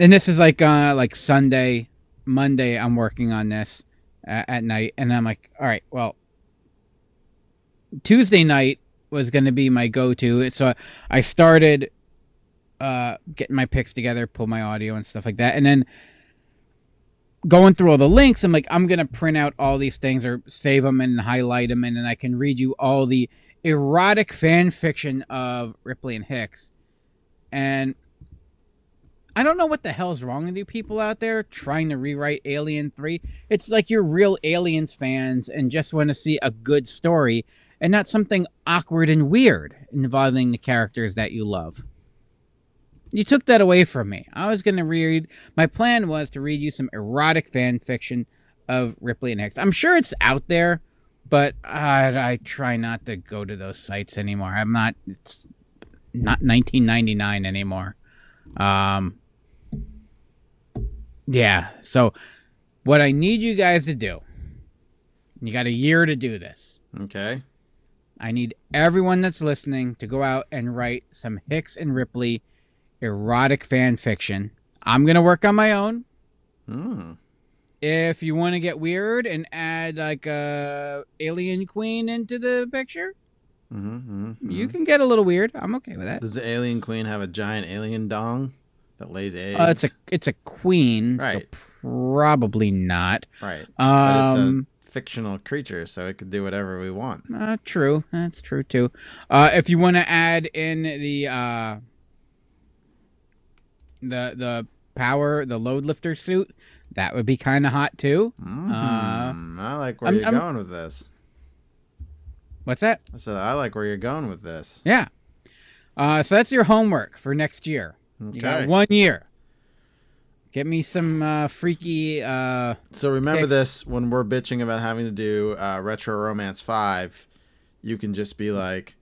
And this is like, uh, like Sunday, Monday. I'm working on this uh, at night, and I'm like, all right, well, Tuesday night was going to be my go-to. So I started uh, getting my picks together, pull my audio and stuff like that, and then going through all the links. I'm like, I'm to print out all these things or save them and highlight them, and then I can read you all the erotic fan fiction of Ripley and Hicks. And I don't know what the hell's wrong with you people out there trying to rewrite Alien 3. It's like you're real Aliens fans and just want to see a good story and not something awkward and weird involving the characters that you love. You took that away from me. I was going to read, my plan was to read you some erotic fan fiction of Ripley and Hicks. I'm sure it's out there, but I, I try not to go to those sites anymore. I'm not, it's not 1999 anymore. Um, yeah. So, what I need you guys to do, you got a year to do this. Okay. I need everyone that's listening to go out and write some Hicks and Ripley erotic fan fiction. I'm going to work on my own. Hmm. If you want to get weird and add like a alien queen into the picture, Mm-hmm, you can get a little weird. I'm okay with that. Does the alien queen have a giant alien dong that lays eggs? Uh, it's a it's a queen, Right. so probably not. right. Um, but it's a fictional creature, so it could do whatever we want. Uh, true. That's true too. Uh, if you want to add in the uh, the the power, the load lifter suit, that would be kind of hot too. Uh, Hmm, I like where I'm- you're I'm- going with this. what's that? I said I like where you're going with this. Yeah. Uh, so that's your homework for next year. You got Okay. one year. Get me some uh, freaky. Uh, So remember pics. this when we're bitching about having to do uh, Retro Romance 5, you can just be like,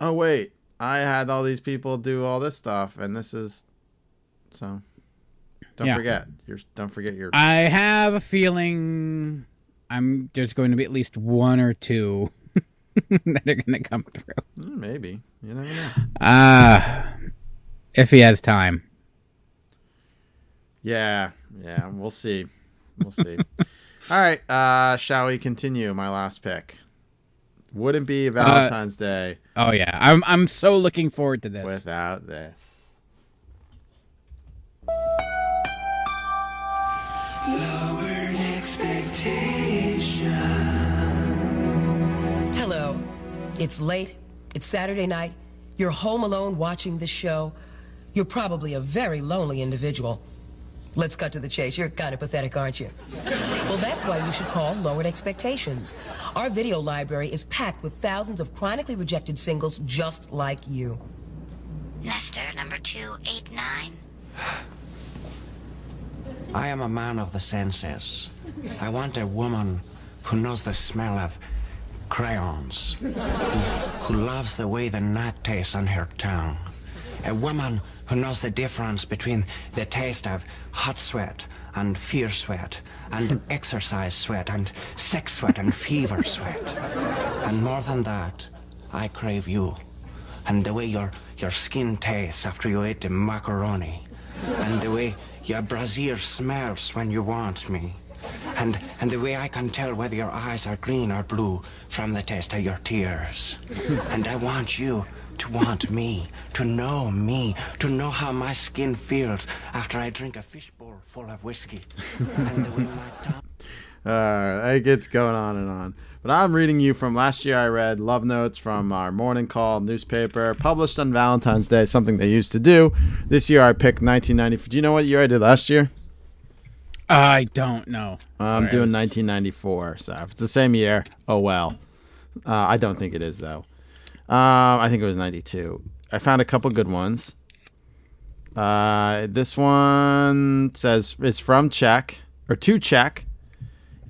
oh, wait, I had all these people do all this stuff, and this is. So don't Yeah. forget. Your, don't forget your. I have a feeling I'm there's going to be at least one or two [LAUGHS] that are going to come through. Hmm, Maybe. You never know. Uh, if he has time. Yeah, yeah, we'll see. We'll see. [LAUGHS] All right, uh, shall we continue? My last pick. Wouldn't be Valentine's Day Oh yeah, I'm I'm so looking forward to this. without this. Hello. It's late. It's Saturday night. You're home alone watching this show. You're probably a very lonely individual. Let's cut to the chase. You're kind of pathetic, aren't you? Well, that's why you should call Lowered Expectations. Our video library is packed with thousands of chronically rejected singles just like you. Nestor number 289. I am a man of the senses. I want a woman who knows the smell of crayons, who, who loves the way the nut tastes on her tongue. A woman who knows the difference between the taste of hot sweat and fear sweat, and [LAUGHS] exercise sweat, and sex sweat, and fever [LAUGHS] sweat. And more than that, I crave you, and the way your, your skin tastes after you eat the macaroni, and the way your brassiere smells when you want me. And, and the way I can tell whether your eyes are green or blue from the taste of your tears. [LAUGHS] and I want you to want me, to know me, to know how my skin feels after I drink a fishbowl full of whiskey. and the way my tongue. [LAUGHS] Uh, it gets going on and on. But I'm reading you from last year. I read love notes from our morning call newspaper, published on Valentine's Day, something they used to do. This year I picked 1994. Do you know what year I did last year? I don't know. I'm Sorry, doing was- 1994. So if it's the same year, oh well. Uh, I don't think it is though. Um, I think it was 92. I found a couple good ones. Uh, this one says it's from Czech or to Czech,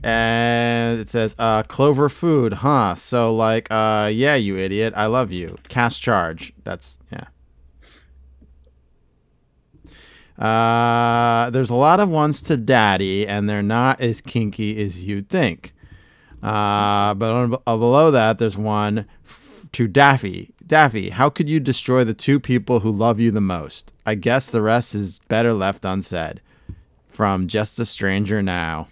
and it says uh, Clover Food, huh? So like, uh, yeah, you idiot, I love you. Cast charge. That's yeah. Uh, there's a lot of ones to daddy, and they're not as kinky as you'd think. Uh, but on, uh, below that, there's one to Daffy. Daffy, how could you destroy the two people who love you the most? I guess the rest is better left unsaid. From Just a Stranger Now.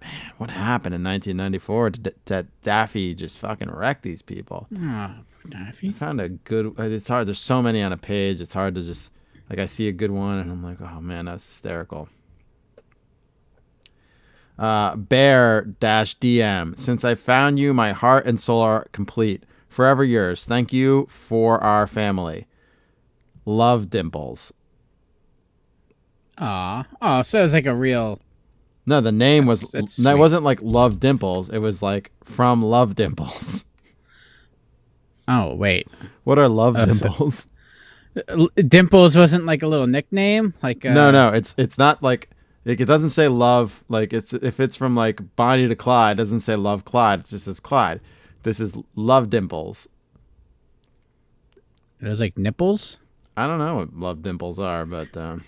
Man, what happened in 1994 to, to Daffy just fucking wreck these people? Oh, Daffy. I found a good. It's hard. There's so many on a page. It's hard to just like I see a good one and I'm like, oh man, that's hysterical. Uh, Bear dash DM. Since I found you, my heart and soul are complete. Forever yours. Thank you for our family. Love Dimples. Ah, Oh, so it was like a real. No, the name was that's no, it wasn't like Love Dimples. It was like from Love Dimples. [LAUGHS] Oh wait, What are Love Oh, Dimples? [LAUGHS] L- Dimples wasn't like a little nickname, like uh, no, no, it's it's not like like it doesn't say love like it's if it's from like Bonnie to Clyde, it doesn't say Love Clyde. It just says Clyde. This is Love Dimples. It was like nipples. I don't know what Love Dimples are, but um,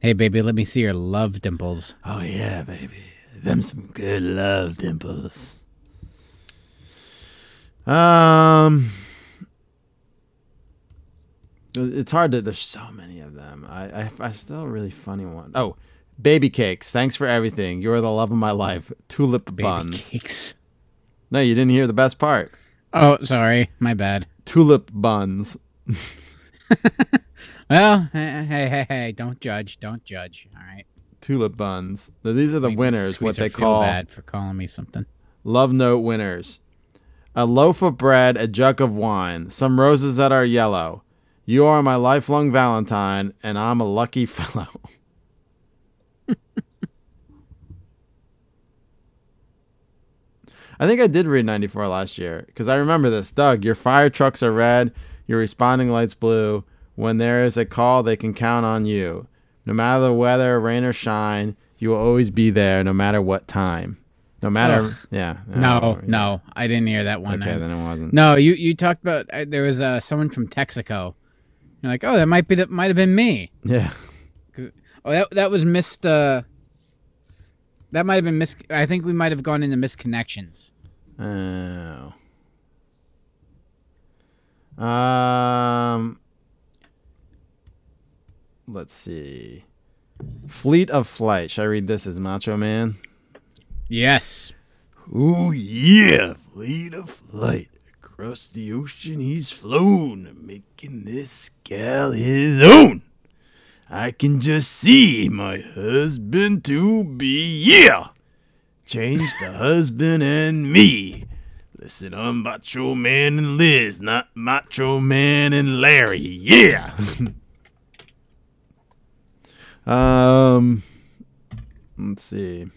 Hey baby, let me see your love dimples. oh yeah, baby, them some good Love Dimples. Um, it's hard to. There's so many of them. I I, I still a really funny one. Oh, baby cakes. Thanks for everything. You're the love of my life. Tulip Baby buns. cakes. No, you didn't hear the best part. Oh, sorry, my bad. Tulip buns. [LAUGHS] Well, hey, hey, hey, hey, don't judge, don't judge. All right. Tulip buns. Now, these are the Make winners. What they call bad for calling me something. love note winners. A loaf of bread, a jug of wine, some roses that are yellow. You are my lifelong Valentine, and I'm a lucky [LAUGHS] fellow. I think I did read 94 last year because I remember this. Doug, your fire trucks are red, your responding lights blue. When there is a call, they can count on you. No matter the weather, rain or shine, you will always be there no matter what time. No matter, Ugh. yeah. No, Oh, no, I didn't hear that one. Okay, I- then it wasn't. No, you you talked about uh, there was uh, someone from Texaco. You're like, oh, that might be that might have been me. Yeah. Oh, that that was missed. Uh, that might have been mis. I think we might have gone into misconnections. Oh. Um. Let's see. Fleet of Flight. Should I read this as Macho Man? Yes. Oh yeah, Fleet of Flight. Across the ocean he's flown, making this gal his own. I can just see my husband to be, yeah! Change the husband and me. Listen, I'm Macho Man and Liz, not Macho Man and Larry, yeah! [LAUGHS] um, let's see.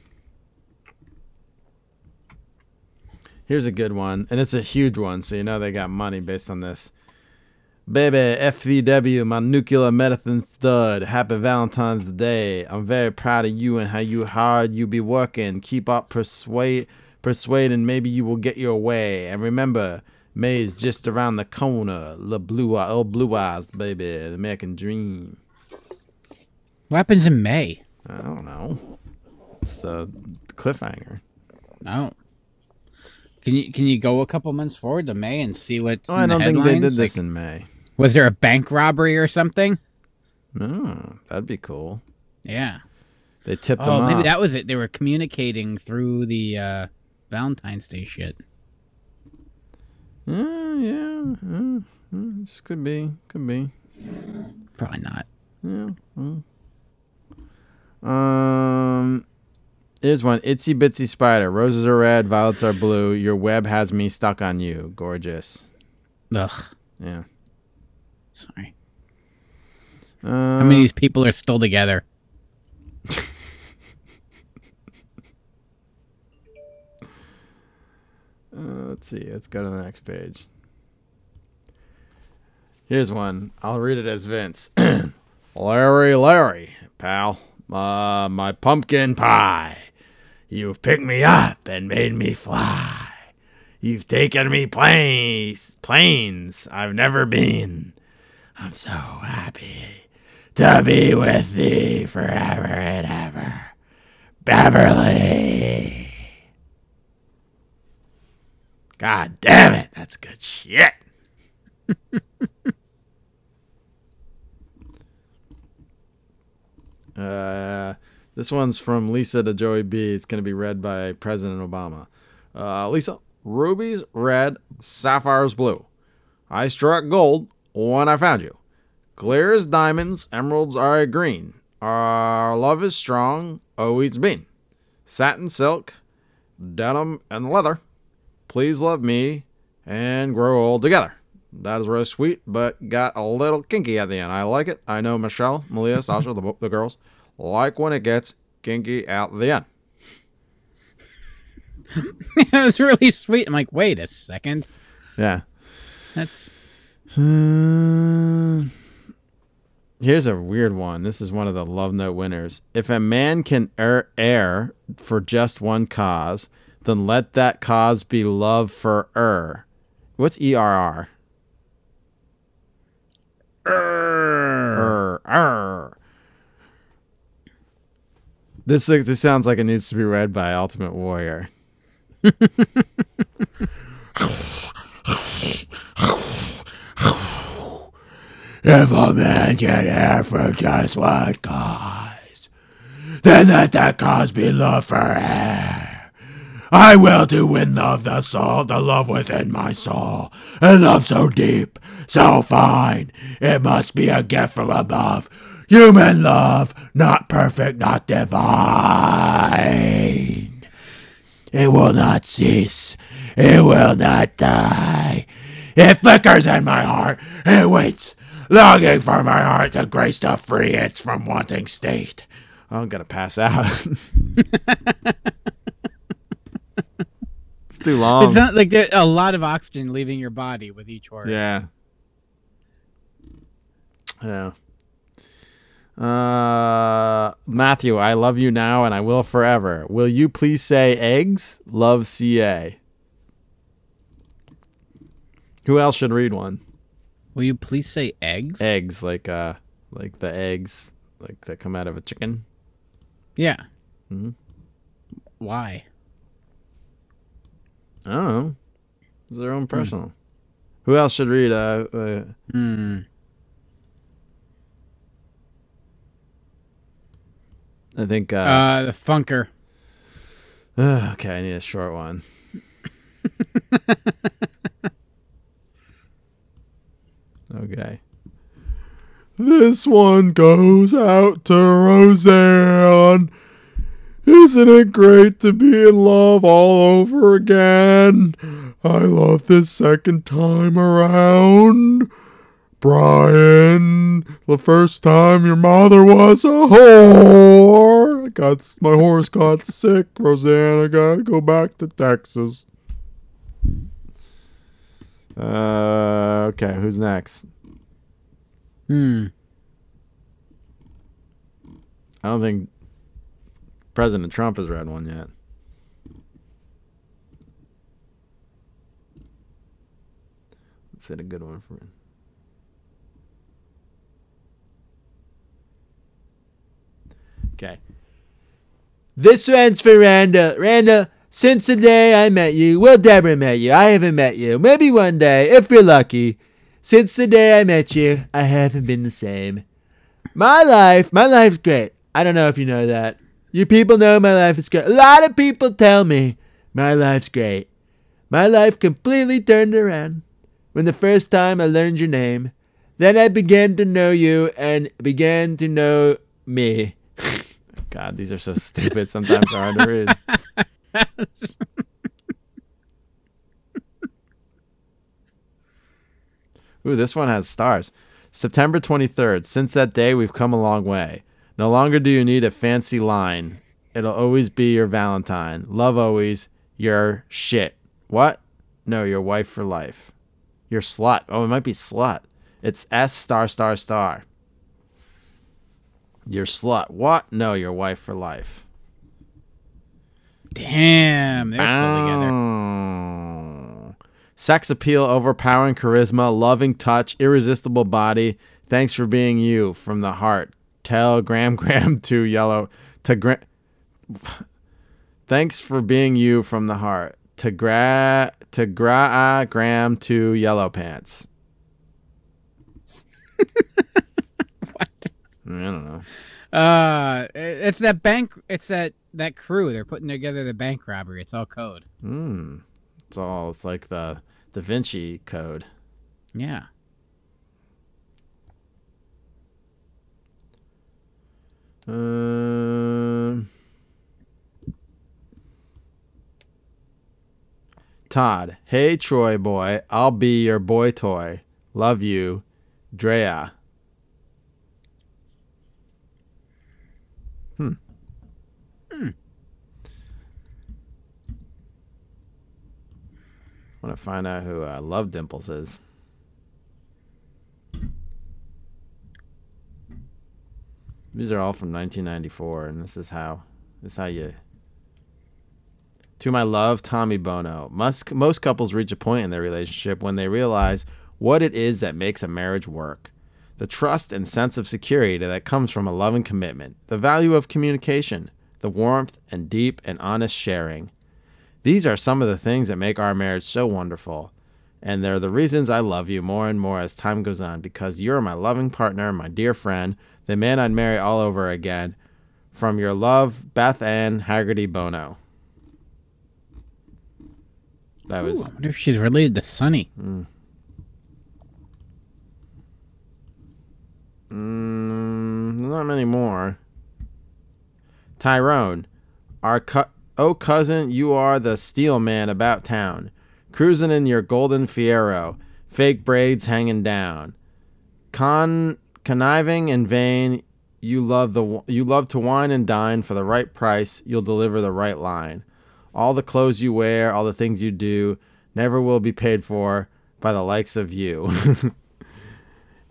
Here's a good one, and it's a huge one, so you know they got money based on this. Baby, FVW, my nuclear medicine stud. Happy Valentine's Day. I'm very proud of you and how you hard you be working. Keep up persuade persuading maybe you will get your way. And remember, May's just around the corner. The blue eye, oh blue eyes, baby. The American dream. What happens in May? I don't know. It's a cliffhanger. No. Can you can you go a couple months forward to May and see what's Oh, I don't think they did headlines? this Like, in May. Was there a bank robbery or something? Oh, that'd be cool. Yeah. They tipped oh, them maybe off. that was it. They were communicating through the uh, Valentine's Day shit. Uh, yeah, uh, uh, this could be, could be. Probably not. Yeah. Um, here's one. Itsy bitsy spider. Roses are red, violets are blue. Your web has me stuck on you. Gorgeous. Ugh. Yeah. Sorry. Uh, How many of these people are still together? [LAUGHS] Uh, let's see. Let's go to the next page. Here's one. I'll read it as Vince. [CLEARS THROAT] Larry, Larry, pal. Uh, my pumpkin pie. You've picked me up and made me fly. You've taken me planes, planes I've never been. I'm so happy to be with thee forever and ever. Beverly. God damn it, that's good shit. [LAUGHS] uh, this one's from Lisa to Joey B. It's going to be read by President Obama. Uh, Lisa, rubies red, sapphires blue. I struck gold when I found you. Clear as diamonds, emeralds are green. Our love is strong, always been. Satin silk, denim and leather. Please love me and grow old together. That is really sweet, but got a little kinky at the end. I like it. I know Michelle, Malia, Sasha, the, the girls like when it gets kinky at the end. [LAUGHS] it was really sweet. I'm like, wait a second. Yeah. That's Hmm. Here's a weird one. This is one of the love note winners. If a man can er- err for just one cause, then let that cause be love for er. What's ERR? Er. Er. This this sounds like it needs to be read by Ultimate Warrior. [LAUGHS] If a man can err for just one cause, then let that cause be love for air. I will to win love the soul, the love within my soul, and love so deep, so fine, it must be a gift from above. Human love, not perfect, not divine. It will not cease, it will not die. It flickers in my heart, it waits, longing for my heart to grace to free it from wanting state. I'm gonna pass out. it's too long. It's not like there, a lot of oxygen leaving your body with each word. Yeah. Yeah. Uh, Matthew, I love you now and I will forever. Will you please say eggs? Love CA. Who else should read one? Will you please say eggs? Eggs, like uh, like the eggs, like that come out of a chicken. Yeah. hmm Why? I don't know. It's their own personal. Who else should read? Uh, uh Hmm. I think. Uh, Uh, the Funker. [SIGHS] okay, I need a short one. [LAUGHS] okay. This one goes out to Roseanne. Isn't it great to be in love all over again? I love this second time around. Brian, the first time your mother was a whore. I got my horse got sick, Roseanne. I gotta go back to Texas. Uh, okay, who's next? Hmm. I don't think President Trump has read one yet. Let's hit a good one for him. Okay. This one's for Randa. Randa, since the day I met you, well, Deborah met you. I haven't met you. Maybe one day, if you're lucky. Since the day I met you, I haven't been the same. My life, my life's great. I don't know if you know that. You people know my life is great. A lot of people tell me my life's great. My life completely turned around when the first time I learned your name. Then I began to know you and began to know me. [LAUGHS] God, these are so stupid. Sometimes hard to read. [LAUGHS] Ooh, this one has stars. September 23rd. Since that day, we've come a long way. No longer do you need a fancy line. It'll always be your Valentine. Love always. Your shit. What? No, your wife for life. Your slut. Oh, it might be slut. It's S star star star. Your slut. What? No, your wife for life. Damn, they're still together. together. Sex appeal, overpowering charisma, loving touch, irresistible body. Thanks for being you from the heart. Tell Graham [LAUGHS] Graham to yellow to gra- [LAUGHS] Thanks for being you from the heart. To gra to gra Graham to yellow pants. what? [LAUGHS] I don't know. Uh, it's that bank. It's that that crew. They're putting together the bank robbery. It's all code. Hmm. It's all it's like the Da Vinci Code. Yeah. Um. Todd, hey Troy boy, I'll be your boy toy. Love you, Drea. Hmm. Hmm. To find out who uh, Love Dimples is. These are all from 1994, and this is how this is how you. To my love, Tommy Bono. Must, most couples reach a point in their relationship when they realize what it is that makes a marriage work. The trust and sense of security that comes from a loving commitment, the value of communication, the warmth and deep and honest sharing. These are some of the things that make our marriage so wonderful. And they're the reasons I love you more and more as time goes on because you're my loving partner, my dear friend, the man I'd marry all over again. From your love, Beth Ann Haggerty Bono. That Ooh, was. I wonder if she's related to Sonny. Mm. Mm, not many more. Tyrone, our cu- oh cousin, you are the steel man about town, cruising in your golden Fiero, fake braids hanging down, con conniving in vain. You love the you love to wine and dine for the right price. You'll deliver the right line. All the clothes you wear, all the things you do, never will be paid for by the likes of you. [LAUGHS]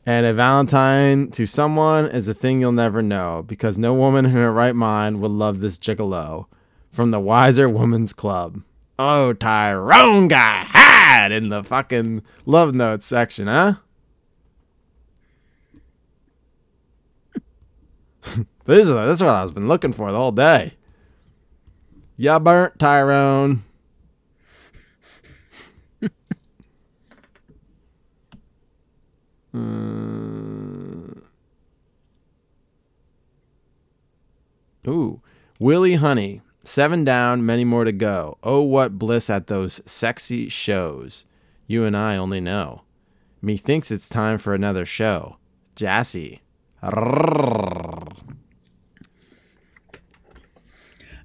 And a Valentine to someone is a thing you'll never know because no woman in her right mind would love this gigolo. From the Wiser Woman's Club. Oh, Tyrone got had in the fucking love notes section, huh? [LAUGHS] this, is, this is what I've been looking for the whole day. Ya burnt, Tyrone. [LAUGHS] Uh, ooh, Willie Honey. Seven down, many more to go. Oh, what bliss at those sexy shows. You and I only know. Methinks it's time for another show. Jassy.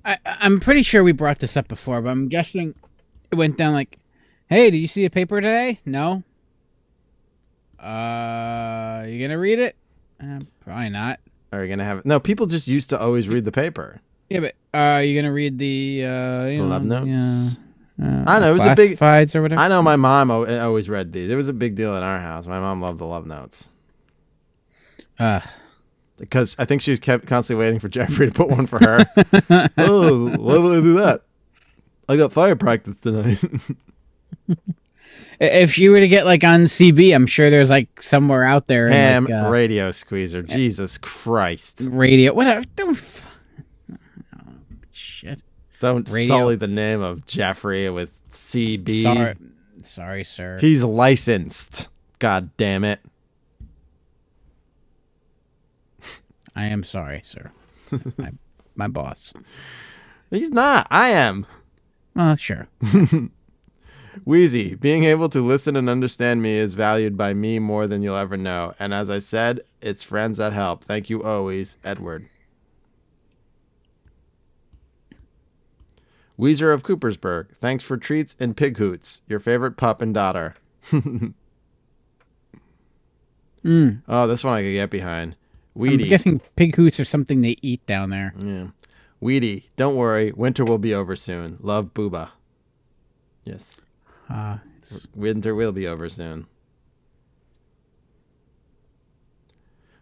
I, I'm pretty sure we brought this up before, but I'm guessing it went down like, "Hey, did you see a paper today? No. Uh, you gonna read it? Uh, probably not. Are you gonna have it? no? People just used to always read the paper. Yeah, but uh, are you gonna read the uh, you The love notes. yeah, uh, I know it was a big classifieds or whatever. I know my mom al- always read these. It was a big deal in our house. My mom loved the love notes. Uh, because I think she was kept constantly waiting for Jeffrey to put one for her. [LAUGHS] oh, why would I do that? I got fire practice tonight. If you were to get like on CB, I'm sure there's like somewhere out there. Ham like, uh, radio squeezer. Jesus Christ. radio, whatever. Don't. F-. Don't Radio. sully the name of Jeffrey with CB. Sorry, sorry, sir. He's licensed. God damn it. I am sorry, sir. [LAUGHS] my, my boss. He's not. I am. Well, sure. [LAUGHS] Wheezy, being able to listen and understand me is valued by me more than you'll ever know. And as I said, it's friends that help. Thank you always, Edward. Weezer of Coopersburg, thanks for treats and pig hoots. Your favorite pup and daughter. [LAUGHS] Mm. Oh, this one I could get behind. Weedy. I'm guessing pig hoots are something they eat down there. Yeah. Weedy, don't worry. Winter will be over soon. Love, Booba. Yes. Uh, Winter will be over soon.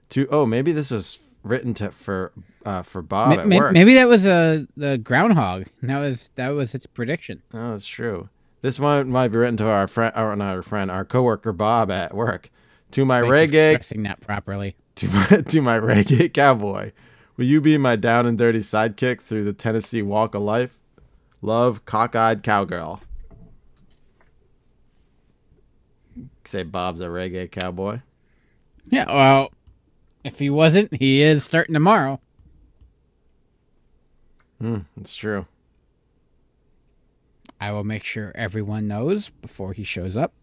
To oh, maybe this was written to for uh, for Bob ma- at ma- work. maybe that was uh, the groundhog. That was that was its prediction. Oh, that's true. This one might be written to our friend, or not our friend, our coworker Bob at work. To my Thank reggae, stressing that properly. to my [LAUGHS] to my reggae cowboy, will you be my down and dirty sidekick through the Tennessee Walk of Life? Love, cockeyed cowgirl. Say Bob's a reggae cowboy. Yeah, well, if he wasn't, he is starting tomorrow. Hmm, it's true. I will make sure everyone knows before he shows up.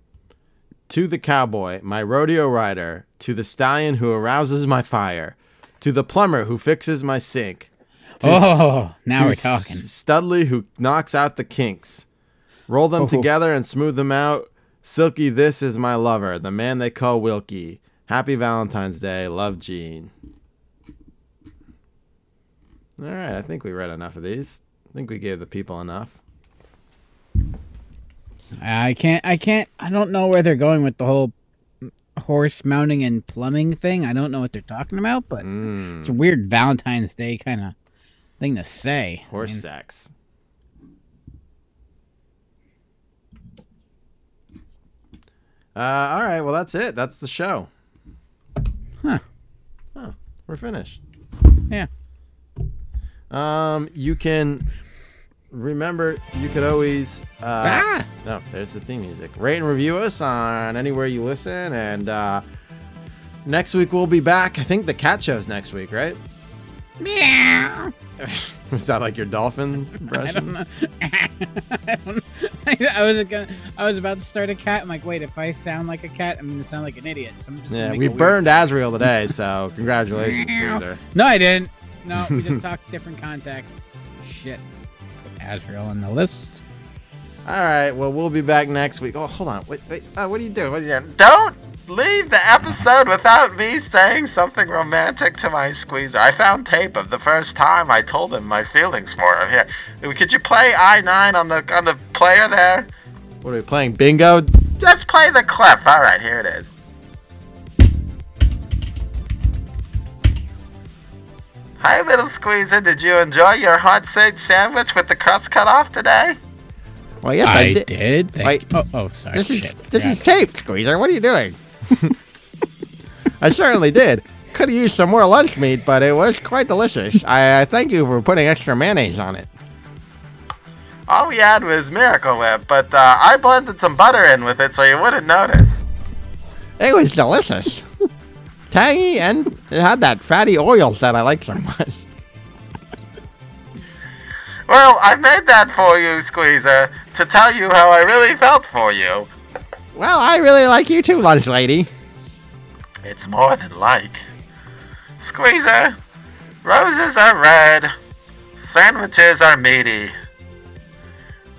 To the cowboy, my rodeo rider, to the stallion who arouses my fire, to the plumber who fixes my sink. Oh, now we're talking. Studley who knocks out the kinks. Roll them Oh. together and smooth them out. Silky, this is my lover, the man they call Wilkie. Happy Valentine's Day. Love, Gene. All right, I think we read enough of these. I think we gave the people enough. I can't. I can't. I don't know where they're going with the whole horse mounting and plumbing thing. I don't know what they're talking about, but it's a weird Valentine's Day kind of thing to say. Horse I mean, sex. Uh, all right, well, that's it. That's the show. Huh. Oh, we're finished. Yeah. Um, you can remember you could always uh Ah! no there's the theme music rate and review us on anywhere you listen and uh next week we'll be back i think the cat show's next week right Meow. [LAUGHS] was that like your dolphin [LAUGHS] I impression don't know. [LAUGHS] I, don't know. I was gonna. I was about to start a cat. I'm like, wait, if I sound like a cat, I'm gonna sound like an idiot. So I'm just. yeah we a weird- burned Azrael today so congratulations Squeezer. No, I didn't. No, we just talked different context. Shit. Put Azrael on the list. all right well we'll be back next week oh hold on wait wait uh, what are you doing what are you doing Don't leave the episode without me saying something romantic to my squeezer. I found tape of the first time I told him my feelings for him. Here, could you play I nine on the on the player there? what are we playing bingo Let's play the clip. All right, here it is. Hi, little squeezer. Did you enjoy your hot sage sandwich with the crust cut off today? well yes i, I did, did. Thank Wait. Oh, oh, sorry. this is Shit. this Yeah. is tape squeezer what are you doing [LAUGHS] I certainly did. Could have used some more lunch meat, but it was quite delicious. I, I thank you for putting extra mayonnaise on it. All we had was Miracle Whip, but uh, I blended some butter in with it so you wouldn't notice. It was delicious. Tangy, and it had that fatty oils that I like so much. Well, I made that for you, Squeezer, to tell you how I really felt for you. Well, I really like you too, lunch lady. It's more than like. Squeezer, roses are red, sandwiches are meaty.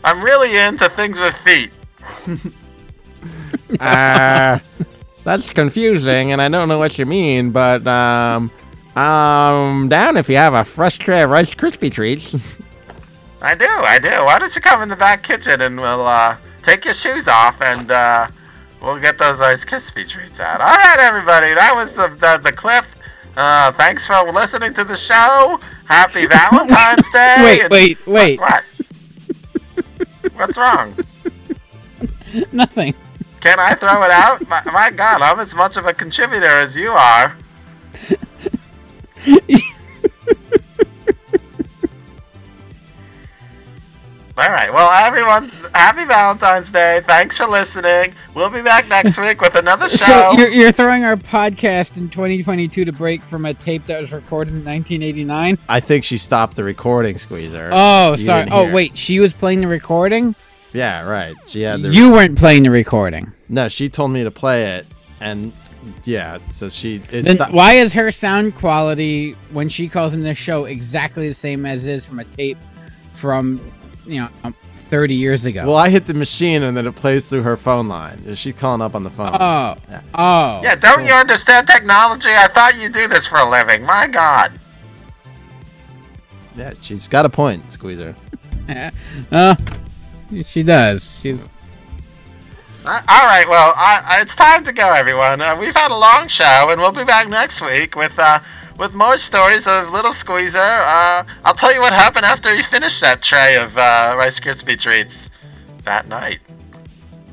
I'm really into things with feet. [LAUGHS] Uh, that's confusing, and I don't know what you mean, but um, um, down if you have a fresh tray of Rice Krispie treats. [LAUGHS] I do, I do. Why don't you come in the back kitchen and we'll uh, take your shoes off and uh, we'll get those Ice Krispie treats out. All right, everybody, that was the the, the clip. Uh, thanks for listening to the show. Happy [LAUGHS] Valentine's Day. Wait, and- wait, wait. What? What's wrong? [LAUGHS] Nothing. Can I throw it out? My, my God, I'm as much of a contributor as you are. [LAUGHS] All right. Well, everyone, happy Valentine's Day. Thanks for listening. We'll be back next week with another show. So you're, you're throwing our podcast in 2022 to break from a tape that was recorded in 1989. I think she stopped the recording, Squeezer. Oh, You sorry. Oh, wait. She was playing the recording. Yeah, right. She had the. You weren't playing the recording. No, she told me to play it, and yeah, so she. It Then stopped- why is her sound quality when she calls in the show exactly the same as it is from a tape from, you know, um, 30 years ago? Well, I hit the machine and then it plays through her phone line. She's calling up on the phone. Oh. Yeah. Oh. Yeah, don't you understand technology? I thought you do this for a living. My God. Yeah, she's got a point, Squeezer. [LAUGHS] uh, she does. She, Uh, all right, well, I, I, it's time to go, everyone. Uh, we've had a long show, and we'll be back next week with uh, with more stories of Little Squeezer. Uh, I'll tell you what happened after he finished that tray of uh, Rice Krispie treats that night.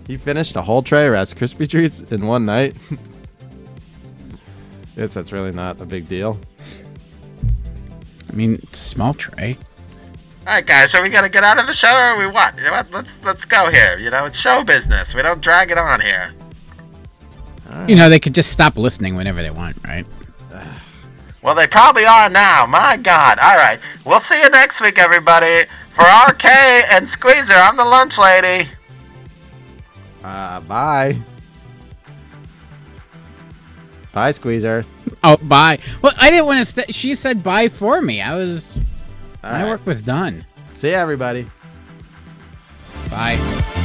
He finished a whole tray of Rice Krispie treats in one night. [LAUGHS] Yes, that's really not a big deal. I mean, small tray. All right, guys, so we got to get out of the show, or we what? You know what? Let's let's go here. You know, it's show business. We don't drag it on here. You know, they could just stop listening whenever they want, right? Well, they probably are now. My God. All right. We'll see you next week, everybody. For RK and Squeezer, I'm the lunch lady. Uh, bye. Bye, Squeezer. Oh, bye. Well, I didn't want to. St- she said bye for me. I was. All my right. work was done. See ya, everybody. Bye.